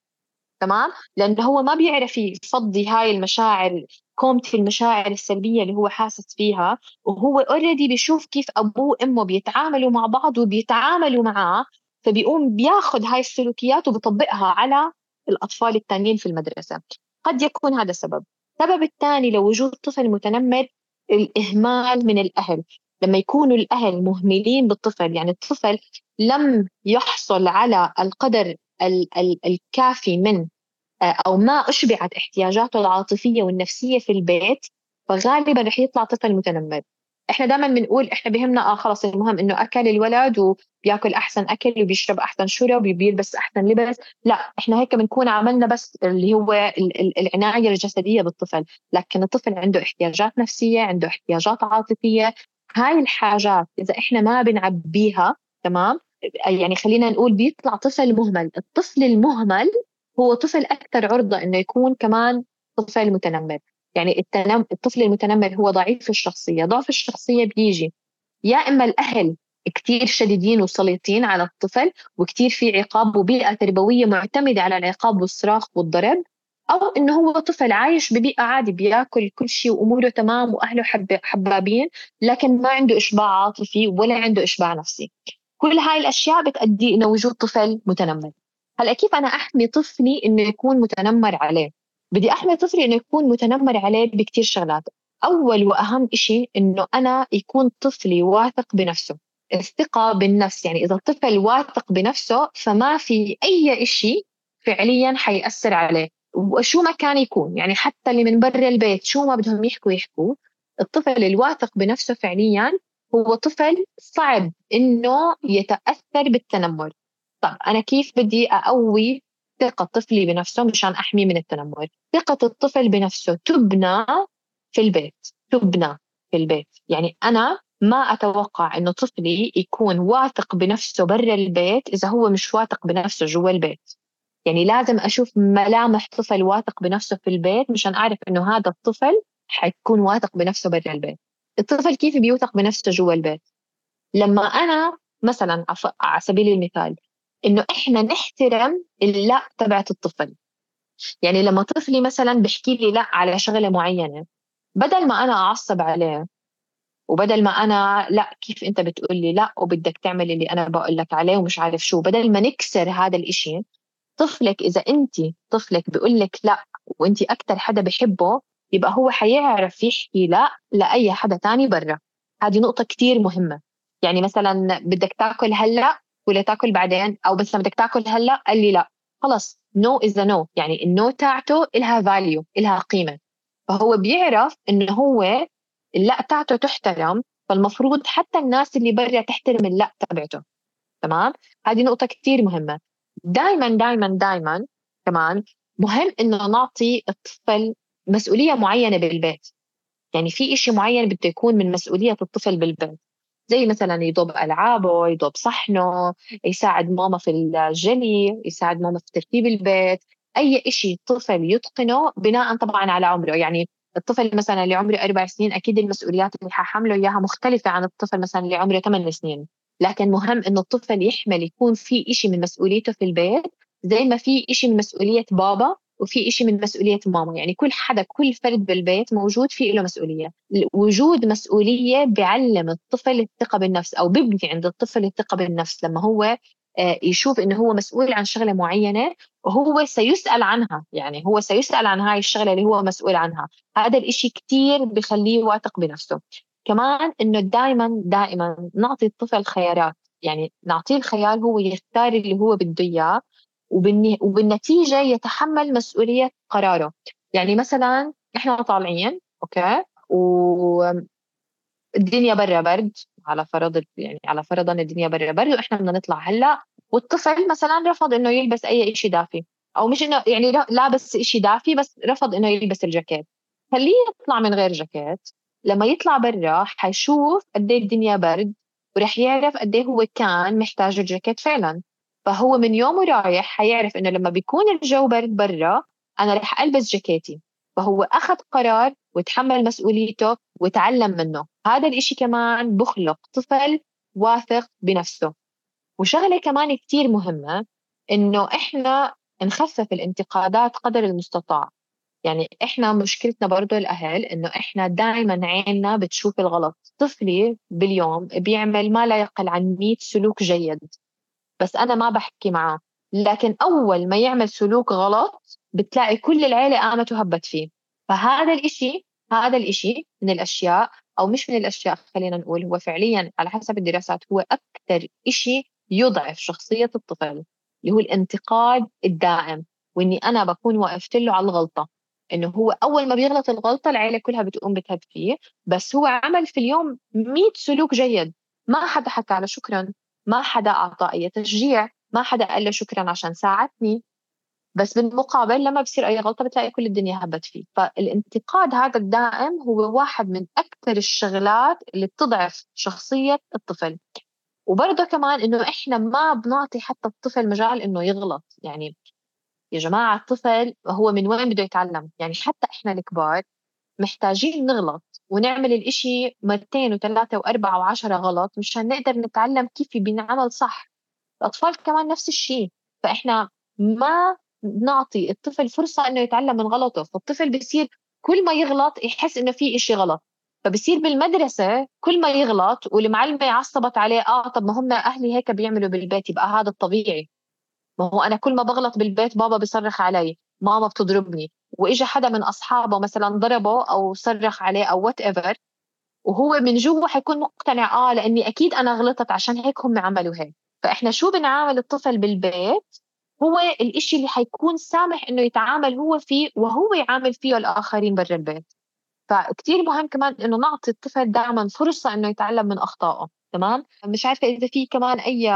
تمام؟ لأنه هو ما بيعرف يفضي هاي المشاعر كومة المشاعر السلبية اللي هو حاسس فيها وهو already بيشوف كيف أبوه وأمه بيتعاملوا مع بعض وبيتعاملوا معاه فبيقوم بياخذ هاي السلوكيات وبيطبقها على الأطفال الثانيين في المدرسة. قد يكون هذا السبب. السبب الثاني لوجود طفل متنمر الإهمال من الأهل. لما يكونوا الأهل مهملين بالطفل يعني الطفل لم يحصل على القدر الكافي من آه، أو ما أشبعت احتياجاته العاطفية والنفسية في البيت فغالبا رح يطلع طفل متنمر. إحنا دائما بنقول إحنا بهمنا آه خلص المهم إنه أكل الولد وبياكل أحسن أكل وبيشرب أحسن شرب وبيلبس أحسن لبس. لا إحنا هيك بنكون عملنا بس اللي هو العناية الجسدية بالطفل. لكن الطفل عنده احتياجات نفسية عنده احتياجات عاطفية. هاي الحاجات إذا إحنا ما بنعبيها تمام؟ يعني خلينا نقول بيطلع طفل مهمل. الطفل المهمل هو طفل أكثر عرضة إنه يكون كمان طفل متنمر. يعني التنم... الطفل المتنمر هو ضعيف الشخصية ضعف الشخصية بيجي يا إما الأهل كتير شديدين وسليطين على الطفل وكتير في عقاب وبيئة تربوية معتمدة على العقاب والصراخ والضرب أو إنه هو طفل عايش ببيئة عادي بياكل كل شيء وأموره تمام وأهله حب حبابين لكن ما عنده إشباع عاطفي ولا عنده إشباع نفسي. كل هاي الأشياء بتأدي إلى وجود طفل متنمر. هلأ كيف أنا أحمي طفلي إنه يكون متنمر عليه؟ بدي احمي طفلي إنه يكون متنمر عليه بكثير شغلات. أول وأهم شيء إنه أنا يكون طفلي واثق بنفسه الثقة بالنفس. يعني إذا الطفل واثق بنفسه فما في أي شيء فعليا حيأثر عليه. وشو ما كان يكون يعني حتى اللي من برا البيت شو ما بدهم يحكوا يحكوا. الطفل الواثق بنفسه فعليا هو طفل صعب إنه يتأثر بالتنمر. طب أنا كيف بدي أقوي ثقة طفلي بنفسه مشان أحميه من التنمر. ثقة الطفل بنفسه تبنى في البيت تبنى في البيت. يعني أنا ما أتوقع إنه طفلي يكون واثق بنفسه برا البيت إذا هو مش واثق بنفسه جوا البيت. يعني لازم أشوف ملامح طفل واثق بنفسه في البيت مشان أعرف إنه هذا الطفل حيكون واثق بنفسه برا البيت. الطفل كيف بيوثق بنفسه جوا البيت؟ لما أنا مثلا على سبيل المثال إنه إحنا نحترم اللا تبعت الطفل. يعني لما طفلي مثلا بحكي لي لا على شغلة معينة بدل ما أنا أعصب عليه وبدل ما أنا لا كيف أنت بتقول لي لا وبدك تعمل اللي أنا بقول لك عليه ومش عارف شو بدل ما نكسر هذا الإشي طفلك إذا أنت طفلك بيقول لك لا وأنت أكثر حدا بحبه يبقى هو حيعرف يحكي لا لأي حدا تاني برا. هذه نقطة كتير مهمة. يعني مثلا بدك تاكل هلأ ولا تاكل بعدين أو بس بدك تاكل هلأ قال لي لا. خلص no is no يعني ال no تاعته إلها value إلها قيمة. فهو بيعرف إنه هو اللا تاعته تحترم فالمفروض حتى الناس اللي برا تحترم اللا تبعته. تمام؟ هذه نقطة كثير مهمة. دائما دائما دائما كمان مهم إنه نعطي الطفل مسؤولية معينة بالبيت. يعني في إشي معين بده يكون من مسؤولية الطفل بالبيت. زي مثلا يضب ألعابه يضب صحنه يساعد ماما في الجلي يساعد ماما في ترتيب البيت. أي شيء طفل يتقنه بناء طبعا على عمره. يعني الطفل مثلا اللي عمره أربع سنين أكيد المسؤوليات اللي ححمله إياها مختلفة عن الطفل مثلا اللي عمره ثمان سنين. لكن مهم إنه الطفل يحمل يكون في إشي من مسؤوليته في البيت زي ما في إشي من مسؤولية بابا وفي إشي من مسؤولية ماما. يعني كل حدا كل فرد بالبيت موجود في له مسؤولية. وجود مسؤولية بيعلم الطفل الثقة بالنفس أو بيبني عند الطفل الثقة بالنفس لما هو آه، يشوف إنه هو مسؤول عن شغلة معينة وهو سيسأل عنها. يعني هو سيسأل عن هاي الشغلة اللي هو مسؤول عنها. هذا الإشي كتير بخليه واثق بنفسه. كمان إنه دائما دائما نعطي الطفل خيارات. يعني نعطيه الخيار هو يختار اللي هو بده إياه وبالنتيجة يتحمل مسؤولية قراره. يعني مثلا إحنا طالعين أوكي؟ و الدنيا برا برد على فرض يعني على فرضا الدنيا برا برد وإحنا بدنا نطلع هلأ والطفل مثلا رفض إنه يلبس أي شيء دافي. أو مش إنه يعني لابس شيء دافي بس رفض إنه يلبس الجاكيت. خليه يطلع من غير جاكيت. لما يطلع برا حيشوف قد إيه الدنيا برد ورح يعرف قد إيه هو كان محتاج الجاكيت فعلا. فهو من يوم رايح حيعرف إنه لما بيكون الجو برد برا أنا رح ألبس جاكيتي. فهو أخذ قرار وتحمل مسؤوليته وتعلم منه. هذا الإشي كمان بخلق طفل واثق بنفسه. وشغلة كمان كتير مهمة إنه إحنا نخفف الانتقادات قدر المستطاع. يعني إحنا مشكلتنا برضو الأهل إنه إحنا دائما عيننا بتشوف الغلط. طفلي باليوم بيعمل ما لا يقل عن 100 سلوك جيد. بس أنا ما بحكي معه لكن أول ما يعمل سلوك غلط بتلاقي كل العيلة قامت وهبت فيه. فهذا الإشي هذا الإشي من الأشياء أو مش من الأشياء خلينا نقول هو فعليا على حسب الدراسات هو أكثر إشي يضعف شخصية الطفل اللي هو الانتقاد الدائم وإني أنا بكون وقفت له على الغلطة. إنه هو أول ما بيغلط الغلطة العيلة كلها بتقوم بتهب فيه بس هو عمل في اليوم 100 سلوك جيد. ما حدا حكى له شكرا. ما حدا أعطى أي تشجيع ما حدا قال له شكرا عشان ساعدتني بس بالمقابل لما بصير أي غلطة بتلاقي كل الدنيا هبت فيه. فالانتقاد هذا الدائم هو واحد من أكثر الشغلات اللي بتضعف شخصية الطفل. وبرضه كمان إنه إحنا ما بنعطي حتى الطفل مجال إنه يغلط. يعني يا جماعة الطفل هو من وين بده يتعلم؟ يعني حتى إحنا الكبار محتاجين نغلط. ونعمل الإشي مرتين وثلاثة وأربعة وعشرة غلط مشان نقدر نتعلم كيف بينعمل صح. الأطفال كمان نفس الشيء فإحنا ما نعطي الطفل فرصة إنه يتعلم من غلطه فالطفل بصير كل ما يغلط يحس إنه في إشي غلط. فبصير بالمدرسة كل ما يغلط والمعلمة عصبت عليه آه طب ما هم أهلي هيك بيعملوا بالبيت يبقى هذا الطبيعي. ما هو أنا كل ما بغلط بالبيت بابا بيصرخ علي ماما بتضربني. وإجا حدا من أصحابه مثلا ضربه أو صرخ عليه أو whatever وهو من جوا حيكون مقتنع آه لأني أكيد أنا غلطت عشان هيك هم عملوا هيك. فإحنا شو بنعامل الطفل بالبيت؟ هو الإشي اللي حيكون سامح إنه يتعامل هو فيه وهو يعامل فيه الآخرين برا البيت. فكتير مهم كمان إنه نعطي الطفل دائما فرصة إنه يتعلم من أخطائه تمام؟ مش عارفة إذا في كمان أي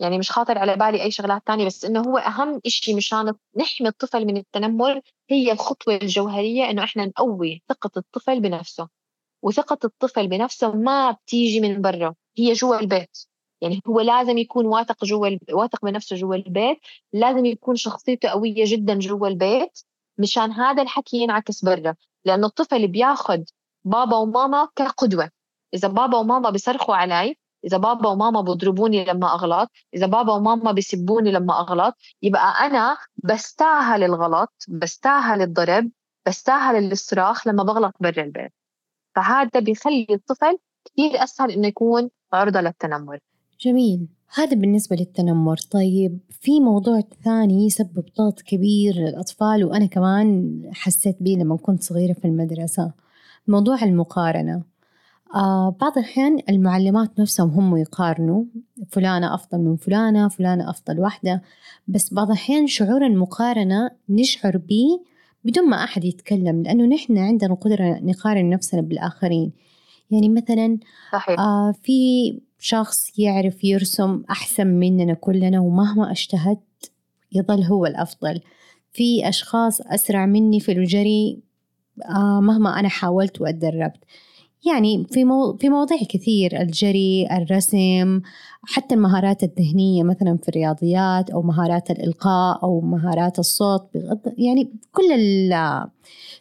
يعني مش خاطر على بالي أي شغلات تانية بس إنه هو أهم إشي مشان نحمي الطفل من التنمر هي الخطوة الجوهرية إنه إحنا نقوي ثقة الطفل بنفسه. وثقة الطفل بنفسه ما بتيجي من برا هي جوا البيت. يعني هو لازم يكون واثق جوا واثق بنفسه جوا البيت لازم يكون شخصيته قوية جدا جوا البيت مشان هذا الحكي ينعكس برا. لأنه الطفل بياخذ بابا وماما كقدوة. إذا بابا وماما بيصرخوا علي إذا بابا وماما بيضربوني لما أغلط إذا بابا وماما بيسبوني لما أغلط يبقى أنا بستاهل الغلط بستاهل الضرب بستاهل الصراخ لما بغلط برا البيت. فهذا بيخلي الطفل كثير أسهل إنه يكون عرضة للتنمر. جميل. هذا بالنسبة للتنمر. طيب في موضوع ثاني يسبب ضغط كبير للأطفال وأنا كمان حسيت به لما كنت صغيرة في المدرسة. موضوع المقارنة. آه بعض الأحيان المعلمات نفسهم هم يقارنوا. فلانة أفضل من فلانة فلانة أفضل واحدة. بس بعض الأحيان شعور المقارنة نشعر به بدون ما أحد يتكلم لأنه نحن عندنا قدرة نقارن نفسنا بالآخرين. يعني مثلا صحيح. آه في شخص يعرف يرسم أحسن مننا كلنا ومهما أجتهدت يظل هو الأفضل. في أشخاص أسرع مني في الجري آه مهما أنا حاولت وأتدربت يعني في مو... في مواضيع كثير الجري الرسم حتى المهارات الذهنية مثلا في الرياضيات أو مهارات الإلقاء أو مهارات الصوت يعني كل ال...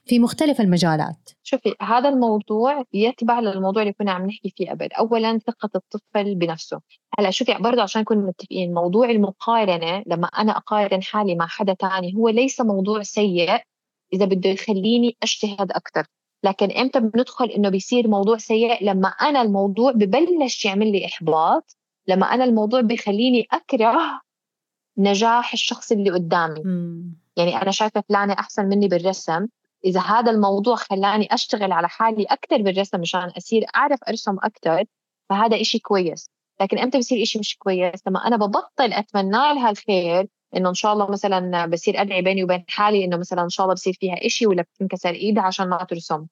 في مختلف المجالات. شوفي هذا الموضوع يتبع للموضوع اللي كنا عم نحكي فيه قبل. أولا ثقة الطفل بنفسه. هلأ شوفي برضه عشان نكون متفقين موضوع المقارنة لما أنا أقارن حالي مع حدا تاني هو ليس موضوع سيء إذا بده يخليني أجتهد أكثر لكن إمتى بندخل إنه بيصير موضوع سيء؟ لما أنا الموضوع ببلش يعمل لي إحباط لما أنا الموضوع بيخليني أكره نجاح الشخص اللي قدامي. مم. يعني أنا شايفة فلانة أحسن مني بالرسم. إذا هذا الموضوع خلاني أشتغل على حالي أكثر بالرسم مشان أصير أعرف أرسم أكثر فهذا إشي كويس. لكن إمتى بصير إشي مش كويس؟ لما أنا ببطل أتمنى لها الخير إنه إن شاء الله مثلا بصير ادعي بيني وبين حالي إنه مثلا إن شاء الله بصير فيها إشي ولا بتنكسر ايدها عشان ما ترسم.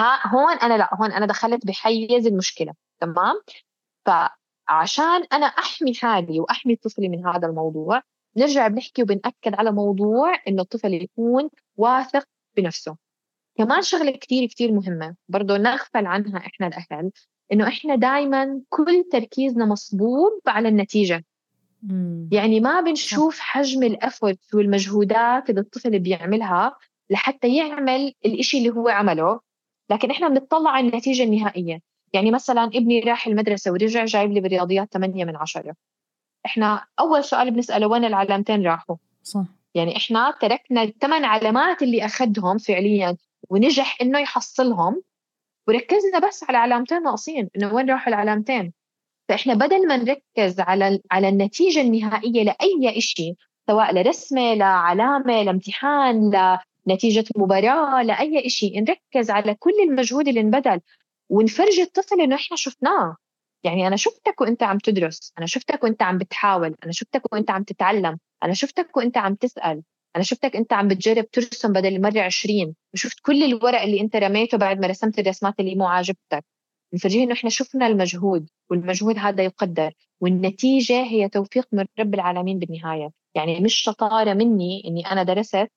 ها هون أنا لا هون أنا دخلت بحيز المشكلة تمام؟ فعشان أنا أحمي حالي وأحمي طفلي من هذا الموضوع نرجع بنحكي وبنأكد على موضوع إنه الطفل يكون واثق بنفسه. كمان شغلة كثير كثير مهمة برضه نغفل عنها إحنا الأهل إنه إحنا دائما كل تركيزنا مصبوب على النتيجة. يعني ما بنشوف حجم الإفورت والمجهودات اللي الطفل بيعملها لحتى يعمل الإشي اللي هو عمله لكن إحنا بنطلع على النتيجة النهائية. يعني مثلا ابني راح المدرسة ورجع جايب لي بالرياضيات 8 من عشرة. إحنا أول سؤال بنسأله وين العلامتين راحوا؟ صح. يعني إحنا تركنا الثمان علامات اللي أخذهم فعليا ونجح إنه يحصلهم وركزنا بس على علامتين ناقصين إنه وين راحوا العلامتين؟ فإحنا بدل ما نركز على على النتيجة النهائية لأي شيء سواء لرسمة لعلامة لامتحان لنتيجه مباراه لأي شيء نركز على كل المجهود اللي انبذل ونفرجي الطفل إنه إحنا شفناه. يعني أنا شفتك وإنت عم تدرس أنا شفتك وإنت عم بتحاول أنا شفتك وإنت عم تتعلم أنا شفتك وإنت عم تسأل أنا شفتك إنت عم بتجرب ترسم بدل المرة 20 وشفت كل الورق اللي إنت رميته بعد ما رسمت الرسمات اللي مو عاجبتك. نفرجيه إنه إحنا شفنا المجهود والمجهود هذا يقدر والنتيجة هي توفيق من رب العالمين بالنهاية. يعني مش شطارة مني إني أنا درست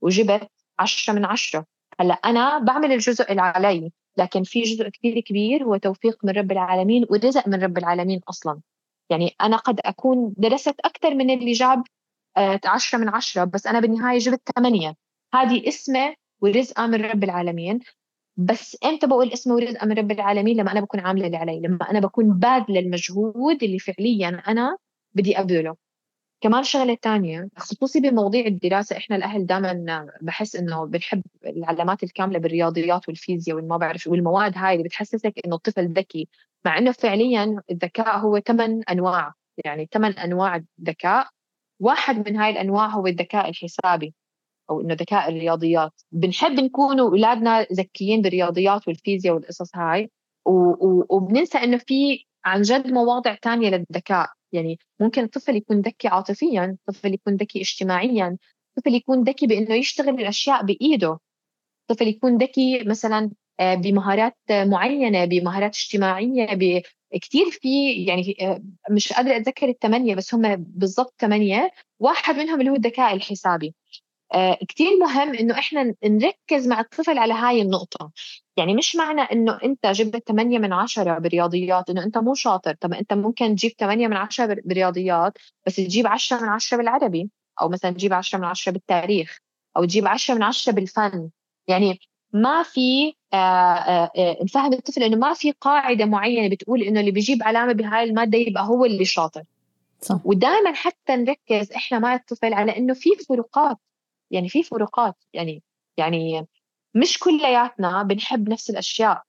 وجبت عشرة من عشرة. هلأ أنا بعمل الجزء اللي علي لكن في جزء كثير كبير هو توفيق من رب العالمين ورزق من رب العالمين أصلا. يعني أنا قد أكون درست أكثر من اللي جاب آه، عشرة من عشرة بس أنا بالنهاية جبت ثمانية. هذه اسمة ورزقة من رب العالمين. بس إمتى بقول اسمه ورزق من رب العالمين؟ لما أنا بكون عاملة اللي علي لما أنا بكون باذله المجهود اللي فعليا أنا بدي أبذله. كمان شغلة ثانية خصوصي بمواضيع الدراسة إحنا الأهل دائما بحس إنه بنحب العلامات الكاملة بالرياضيات والفيزياء والما بعرف والمواد هاي اللي بتحسسك إنه الطفل ذكي مع إنه فعليا الذكاء هو ثمان أنواع يعني ثمان أنواع ذكاء واحد من هاي الأنواع هو الذكاء الحسابي. أو إنه ذكاء الرياضيات. بنحب نكون أولادنا ذكيين بالرياضيات والفيزياء والقصص هاي وبننسى إنه في عن جد مواضع تانية للذكاء. يعني ممكن الطفل يكون ذكي عاطفيا طفل يكون ذكي اجتماعيا طفل يكون ذكي بإنه يشتغل الأشياء بإيده. طفل يكون ذكي مثلا آه، بمهارات معينة بمهارات اجتماعية كثير في يعني آه، مش قادرة أتذكر الثمانيه بس هم بالضبط ثمانيه واحد منهم اللي هو الذكاء الحسابي. آه كتير مهم إنه إحنا نركز مع الطفل على هاي النقطة. يعني مش معنى إنه أنت جبت 8 من 10 بالرياضيات إنه أنت مو شاطر. طب أنت ممكن تجيب 8 من 10 بالرياضيات بس تجيب 10 من 10 بالعربي أو مثلا تجيب 10 من 10 بالتاريخ أو تجيب 10 من 10 بالفن. يعني ما في آه آه نفهم الطفل إنه ما في قاعدة معينة بتقول إنه اللي بيجيب علامة بهاي المادة يبقى هو اللي شاطر. صح. ودائما حتى نركز إحنا مع الطفل على إنه في فروقات. يعني في فروقات يعني يعني مش كلياتنا بنحب نفس الأشياء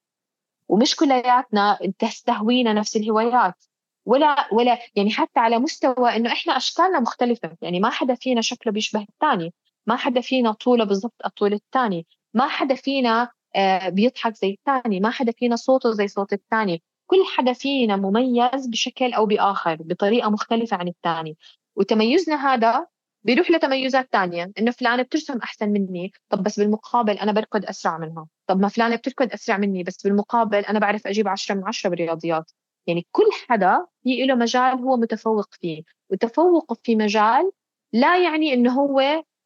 ومش كلياتنا تستهوينا نفس الهوايات ولا ولا يعني حتى على مستوى إنه إحنا أشكالنا مختلفة يعني ما حدا فينا شكله بيشبه الثاني ما حدا فينا طوله بالضبط الطول الثاني ما حدا فينا آه، بيضحك زي الثاني ما حدا فينا صوته زي صوت الثاني كل حدا فينا مميز بشكل أو بآخر بطريقة مختلفة عن الثاني. وتميزنا هذا بيروح لتميزات تانية إنه فلانة بترسم أحسن مني طب بس بالمقابل أنا بركض أسرع منها. طب ما فلانة بتركض أسرع مني بس بالمقابل أنا بعرف أجيب عشرة من عشرة بالرياضيات. يعني كل حدا في له مجال هو متفوق فيه وتفوقه في مجال لا يعني إنه هو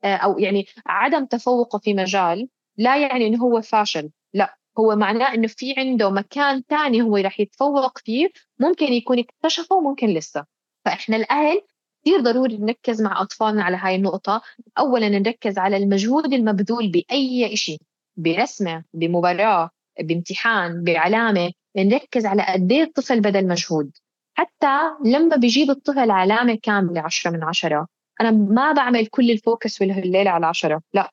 آه، أو يعني عدم تفوقه في مجال لا يعني إنه هو فاشل. لا هو معناه إنه في عنده مكان ثاني هو رح يتفوق فيه ممكن يكون اكتشفه وممكن لسه. فإحنا الأهل كثير ضروري نركز مع أطفالنا على هاي النقطة. اولا نركز على المجهود المبذول بأي شيء برسمة بمباراة بامتحان بعلامة. نركز على قد إيه الطفل بذل مجهود. حتى لما بيجيب الطفل علامة كاملة 10 من 10 أنا ما بعمل كل الفوكس والهليلة على 10 لا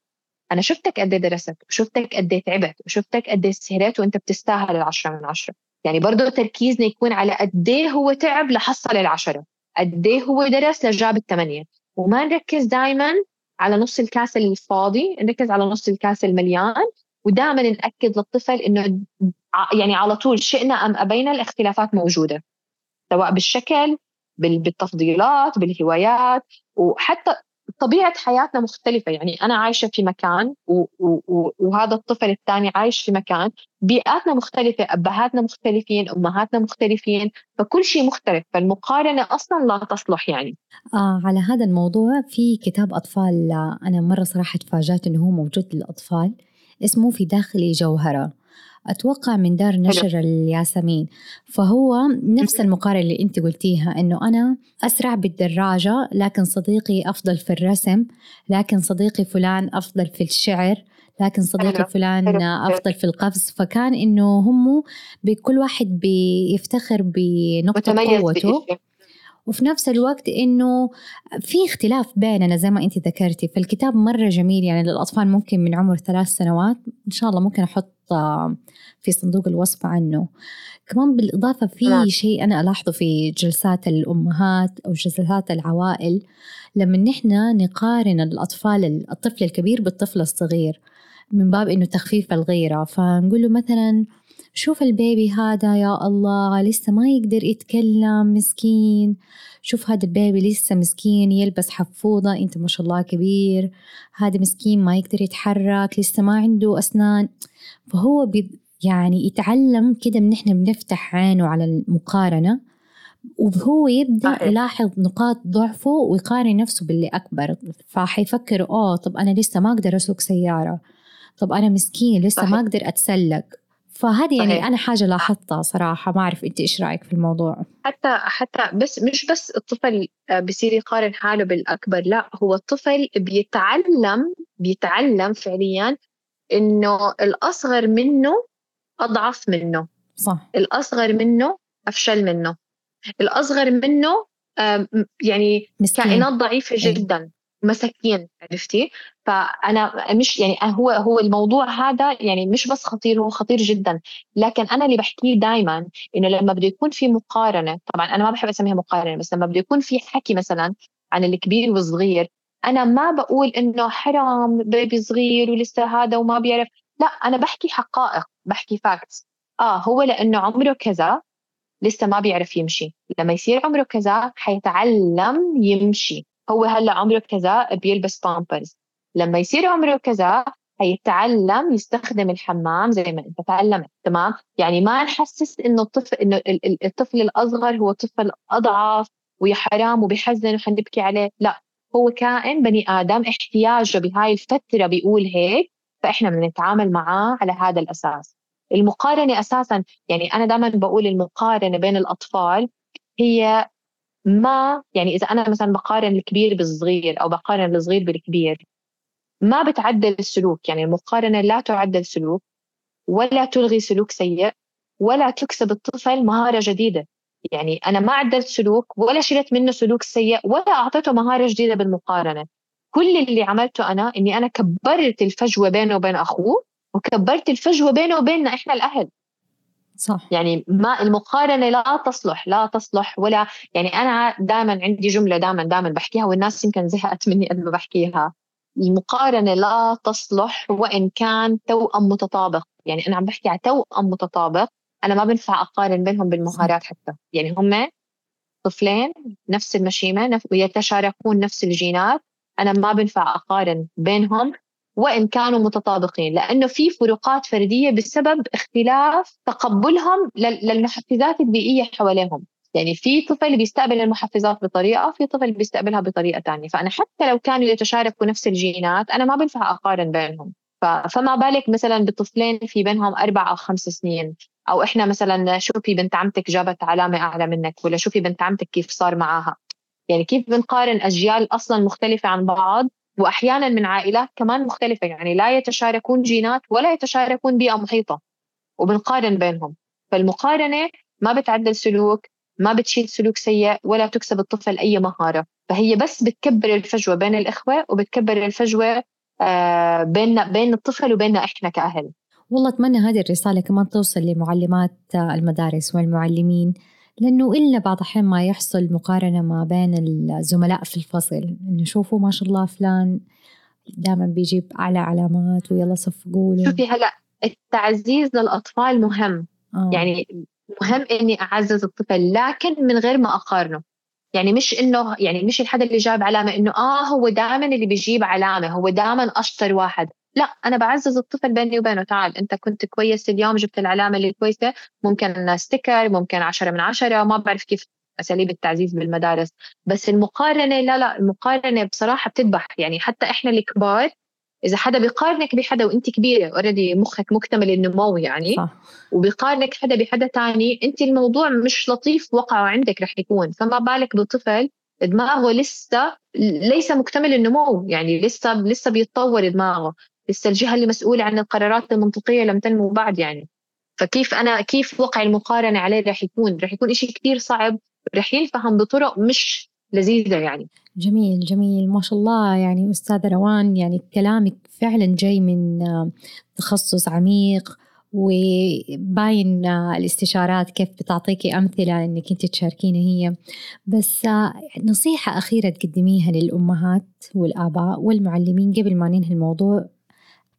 أنا شفتك قد إيه درست وشفتك قد إيه تعبت وشفتك قد إيه سهرت وأنت بتستاهل العشرة من عشرة. يعني برضه تركيزنا يكون على قد هو تعب لحصل العشرة. قد إيه هو درس لجاب الثمانية وما نركز دائما على نص الكاس الفاضي نركز على نص الكاس المليان ودائما نأكد للطفل إنه يعني على طول شئنا أم أبينا الاختلافات موجودة. سواء بالشكل بالتفضيلات بالهوايات وحتى طبيعة حياتنا مختلفة. يعني أنا عايشة في مكان و- و- وهذا الطفل الثاني عايش في مكان بيئاتنا مختلفة أبهاتنا مختلفين أمهاتنا مختلفين فكل شيء مختلف فالمقارنة أصلا لا تصلح يعني. آه على هذا الموضوع في كتاب أطفال أنا مرة صراحة تفاجأت إنه هو موجود للأطفال اسمه في داخلي جوهرة. أتوقع من دار نشر الياسمين. فهو نفس المقارنة اللي أنت قلتيها إنه أنا أسرع بالدراجة لكن صديقي أفضل في الرسم لكن صديقي فلان أفضل في الشعر لكن صديقي فلان أفضل في القفز. فكان إنه هم بكل واحد بيفتخر بنقطة قوته. وفي نفس الوقت إنه في اختلاف بيننا زي ما أنت ذكرتي. فالكتاب مرة جميل يعني للأطفال ممكن من عمر ثلاث سنوات إن شاء الله ممكن أحط في صندوق الوصف عنه. كمان بالإضافة في نعم. شيء أنا ألاحظه في جلسات الأمهات أو جلسات العوائل لما نحن نقارن الأطفال الطفل الكبير بالطفل الصغير من باب إنه تخفيف الغيرة. فنقول له مثلا شوف البيبي هذا يا الله لسه ما يقدر يتكلم مسكين. شوف هذا البيبي لسه مسكين يلبس حفوضة أنت ما شاء الله كبير. هذا مسكين ما يقدر يتحرك لسه ما عنده أسنان. فهو بي يعني يتعلم كده من إحنا بنفتح عينه على المقارنة وهو يبدأ يلاحظ نقاط ضعفه ويقارن نفسه باللي أكبر. فحيفكر أوه طب أنا لسه ما أقدر أسوق سيارة. طب أنا مسكين لسه صحيح. ما أقدر أتسلق. فهذه يعني أنا حاجة لاحظتها صراحة. ما أعرف أنت إيش رأيك في الموضوع؟ حتى حتى بس مش بس الطفل آه، بصير يقارن حاله بالأكبر لا هو الطفل بيتعلم بيتعلم فعليا إنه الأصغر منه أضعف منه. صح. الأصغر منه أفشل منه. الأصغر منه يعني مسكين. كائنات ضعيفة إيه. جدا مساكين عرفتي؟ فأنا مش يعني هو هو الموضوع هذا يعني مش بس خطير هو خطير جدا. لكن أنا اللي بحكيه دائما إنه لما بده يكون في مقارنة طبعا أنا ما بحب أسميها مقارنة بس لما بده يكون في حكي مثلا عن الكبير والصغير أنا ما بقول إنه حرام baby صغير ولسه هذا وما بيعرف. لا أنا بحكي حقائق بحكي facts آه هو لأنه عمره كذا لسه ما بيعرف يمشي. لما يصير عمره كذا حيتعلم يمشي. هو هلأ عمره كذا بيلبس بامبرز لما يصير عمره كذا حيتعلم يستخدم الحمام زي ما أنت تعلمت تمام؟ يعني ما نحسس إنه الطفل إنه الطفل الأصغر هو طفل أضعف ويا حرام وبحزن وحنبكي عليه. لا هو كائن بني آدم احتياجه بهاي الفترة بيقول هيك فإحنا بنتعامل معاه على هذا الأساس. المقارنة أساسا يعني أنا دائما بقول المقارنة بين الأطفال هي ما يعني إذا أنا مثلا بقارن الكبير بالصغير أو بقارن الصغير بالكبير ما بتعدل السلوك. يعني المقارنة لا تعدل سلوك ولا تلغي سلوك سيء ولا تكسب الطفل مهارة جديدة. يعني أنا ما عدلت سلوك ولا شلت منه سلوك سيء ولا أعطيته مهارة جديدة بالمقارنة. كل اللي عملته أنا إني أنا كبرت الفجوة بينه وبين أخوه وكبرت الفجوة بينه وبيننا إحنا الأهل. صح. يعني ما المقارنة لا تصلح لا تصلح ولا يعني أنا دائما عندي جملة دائما دائما بحكيها والناس يمكن زهقت مني قد ما بحكيها. المقارنة لا تصلح وإن كان توأم متطابق. يعني أنا عم بحكي على توأم متطابق أنا ما بنفع أقارن بينهم بالمهارات حتى. يعني هم طفلين نفس المشيمة ويتشاركون نفس الجينات. أنا ما بنفع أقارن بينهم وإن كانوا متطابقين لأنه في فروقات فردية بسبب اختلاف تقبلهم للمحفزات البيئية حواليهم. يعني في طفل بيستقبل المحفزات بطريقة في طفل بيستقبلها بطريقة ثانية فأنا حتى لو كانوا يتشاركوا نفس الجينات أنا ما بنفع أقارن بينهم. فما بالك مثلا بطفلين في بينهم أربع أو خمس سنين؟ أو إحنا مثلا شوفي بنت عمتك جابت علامة أعلى منك ولا شوفي بنت عمتك كيف صار معاها. يعني كيف بنقارن أجيال أصلا مختلفة عن بعض واحيانا من عائلات كمان مختلفة. يعني لا يتشاركون جينات ولا يتشاركون بيئة محيطة وبنقارن بينهم. فالمقارنة ما بتعدل سلوك ما بتشيل سلوك سيء ولا تكسب الطفل أي مهارة. فهي بس بتكبر الفجوة بين الإخوة وبتكبر الفجوة آه، بين بين الطفل وبيننا إحنا كأهل. والله أتمنى هذه الرسالة كمان توصل لمعلمات المدارس والمعلمين لأنه إلا بعض الأحيان ما يحصل مقارنة ما بين الزملاء في الفصل إنه شوفوا ما شاء الله فلان دائما بيجيب أعلى علامات ويلا صفقوا له شوفي هلا التعزيز للأطفال مهم. آه. يعني مهم إني أعزز الطفل لكن من غير ما أقارنه. يعني مش إنه يعني مش الحدا اللي جاب علامة إنه آه هو دائما اللي بيجيب علامة هو دائما أشطر واحد. لا أنا بعزز الطفل بيني وبينه. تعال أنت كنت كويس اليوم جبت العلامة اللي كويسة. ممكن ستيكر ممكن عشرة من عشرة. ما بعرف كيف أساليب التعزيز بالمدارس. بس المقارنة لا لا المقارنة بصراحة بتذبح. يعني حتى إحنا الكبار إذا حدا بيقارنك بحدا وأنت كبيرة اوريدي مخك مكتمل النمو يعني صح. وبيقارنك حدا بحدا تاني أنت الموضوع مش لطيف وقعه عندك رح يكون. فما بالك بطفل دماغه لسه ليس مكتمل النمو. يعني لسه لسه بيتطور دماغه. لسه الجهة اللي مسؤولة عن القرارات المنطقية لم تنمو بعد يعني. فكيف أنا كيف وقع المقارنة عليه رح يكون؟ رح يكون شيء كثير صعب رح ينفهم بطرق مش لذيذة يعني. جميل جميل. ما شاء الله يعني أستاذة روان يعني كلامك فعلا جاي من تخصص عميق وباين الاستشارات كيف بتعطيكي أمثلة إنك أنت تشاركينا هي. بس نصيحة أخيرة تقدميها للأمهات والآباء والمعلمين قبل ما ننهي الموضوع.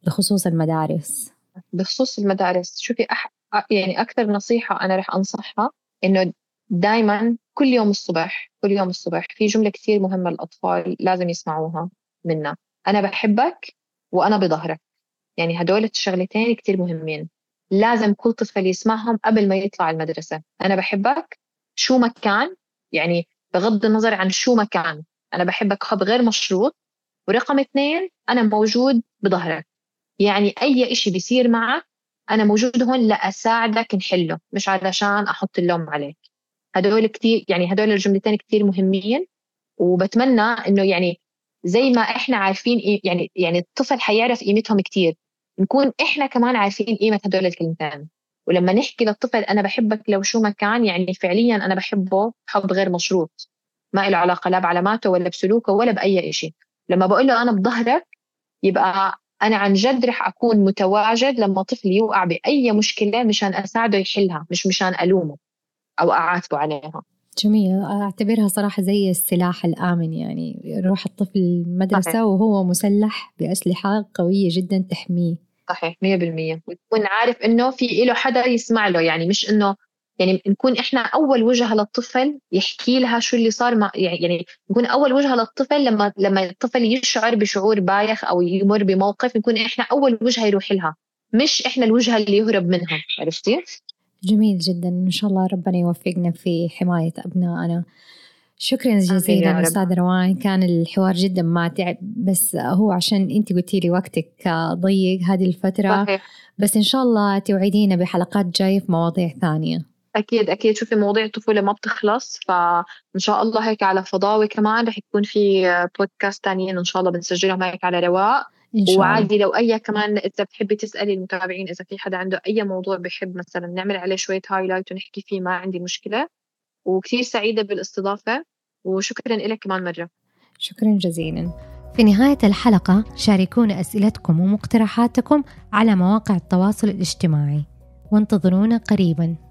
بخصوص المدارس. بخصوص المدارس. شوفي أح... يعني أكثر نصيحة أنا رح أنصحها إنه دائما كل يوم الصبح كل يوم الصبح في جملة كثير مهمة للأطفال لازم يسمعوها منا. أنا بحبك وأنا بظهرك. يعني هدول الشغلتين كثير مهمين. لازم كل طفل يسمعهم قبل ما يطلع المدرسة. أنا بحبك شو ما كان يعني بغض النظر عن شو ما كان. أنا بحبك حب غير مشروط. ورقم اثنين أنا موجود بظهرك. يعني أي إشي بيصير معك أنا موجود هون لأساعدك نحله مش علشان أحط اللوم عليك. هدول كتير يعني هدول الجملتين كتير مهمين وبتمنى إنه يعني زي ما إحنا عارفين يعني يعني الطفل حيعرف قيمتهم كتير. نكون إحنا كمان عارفين قيمة هدول الكلمتين. ولما نحكي للطفل أنا بحبك لو شو ما كان يعني فعليا أنا بحبه حب غير مشروط. ما له علاقة لا بعلاماته ولا بسلوكه ولا بأي شيء لما بقول له أنا بظهرك يبقى أنا عن جد رح أكون متواجد لما طفلي يوقع بأي مشكلة مشان أساعده يحلها مش مشان ألومه أو أعاتبه عليها. جميل. أعتبرها صراحة زي السلاح الآمن يعني. يروح الطفل المدرسة وهو مسلح بأسلحة قوية جدا تحميه. صحيح 100% ويكون عارف إنه في له حدا يسمع له يعني مش إنه يعني نكون إحنا أول وجهة للطفل يحكي لها شو اللي صار مع يعني نكون أول وجهة للطفل لما لما الطفل يشعر بشعور بايخ أو يمر بموقف نكون إحنا أول وجهة يروح لها مش إحنا الوجهة اللي يهرب منها عرفتي؟ جميل جدا إن شاء الله ربنا يوفقنا في حماية أبنائنا. شكرا جزيلا أستاذ روان كان الحوار جدا ماتع بس هو عشان أنت قلتي لي وقتك ضيق هذه الفترة صحيح. بس إن شاء الله توعدينا بحلقات جاية في مواضيع ثانية. أكيد أكيد. شوفي مواضيع الطفولة ما بتخلص فإن شاء الله هيك على فضاوي كمان رح يكون في بودكاست تانيين إن شاء الله بنسجلهم هيك على رواق. وعادي لو أي كمان إذا بتحبي تسألي المتابعين إذا في حدا عنده أي موضوع بحب مثلا نعمل عليه شوية هايلايت ونحكي فيه ما عندي مشكلة. وكثير سعيدة بالاستضافة وشكرا لك كمان مرة. شكرا جزيلا. في نهاية الحلقة شاركونا أسئلتكم ومقترحاتكم على مواقع التواصل الاجتماعي. وانتظرونا قريباً.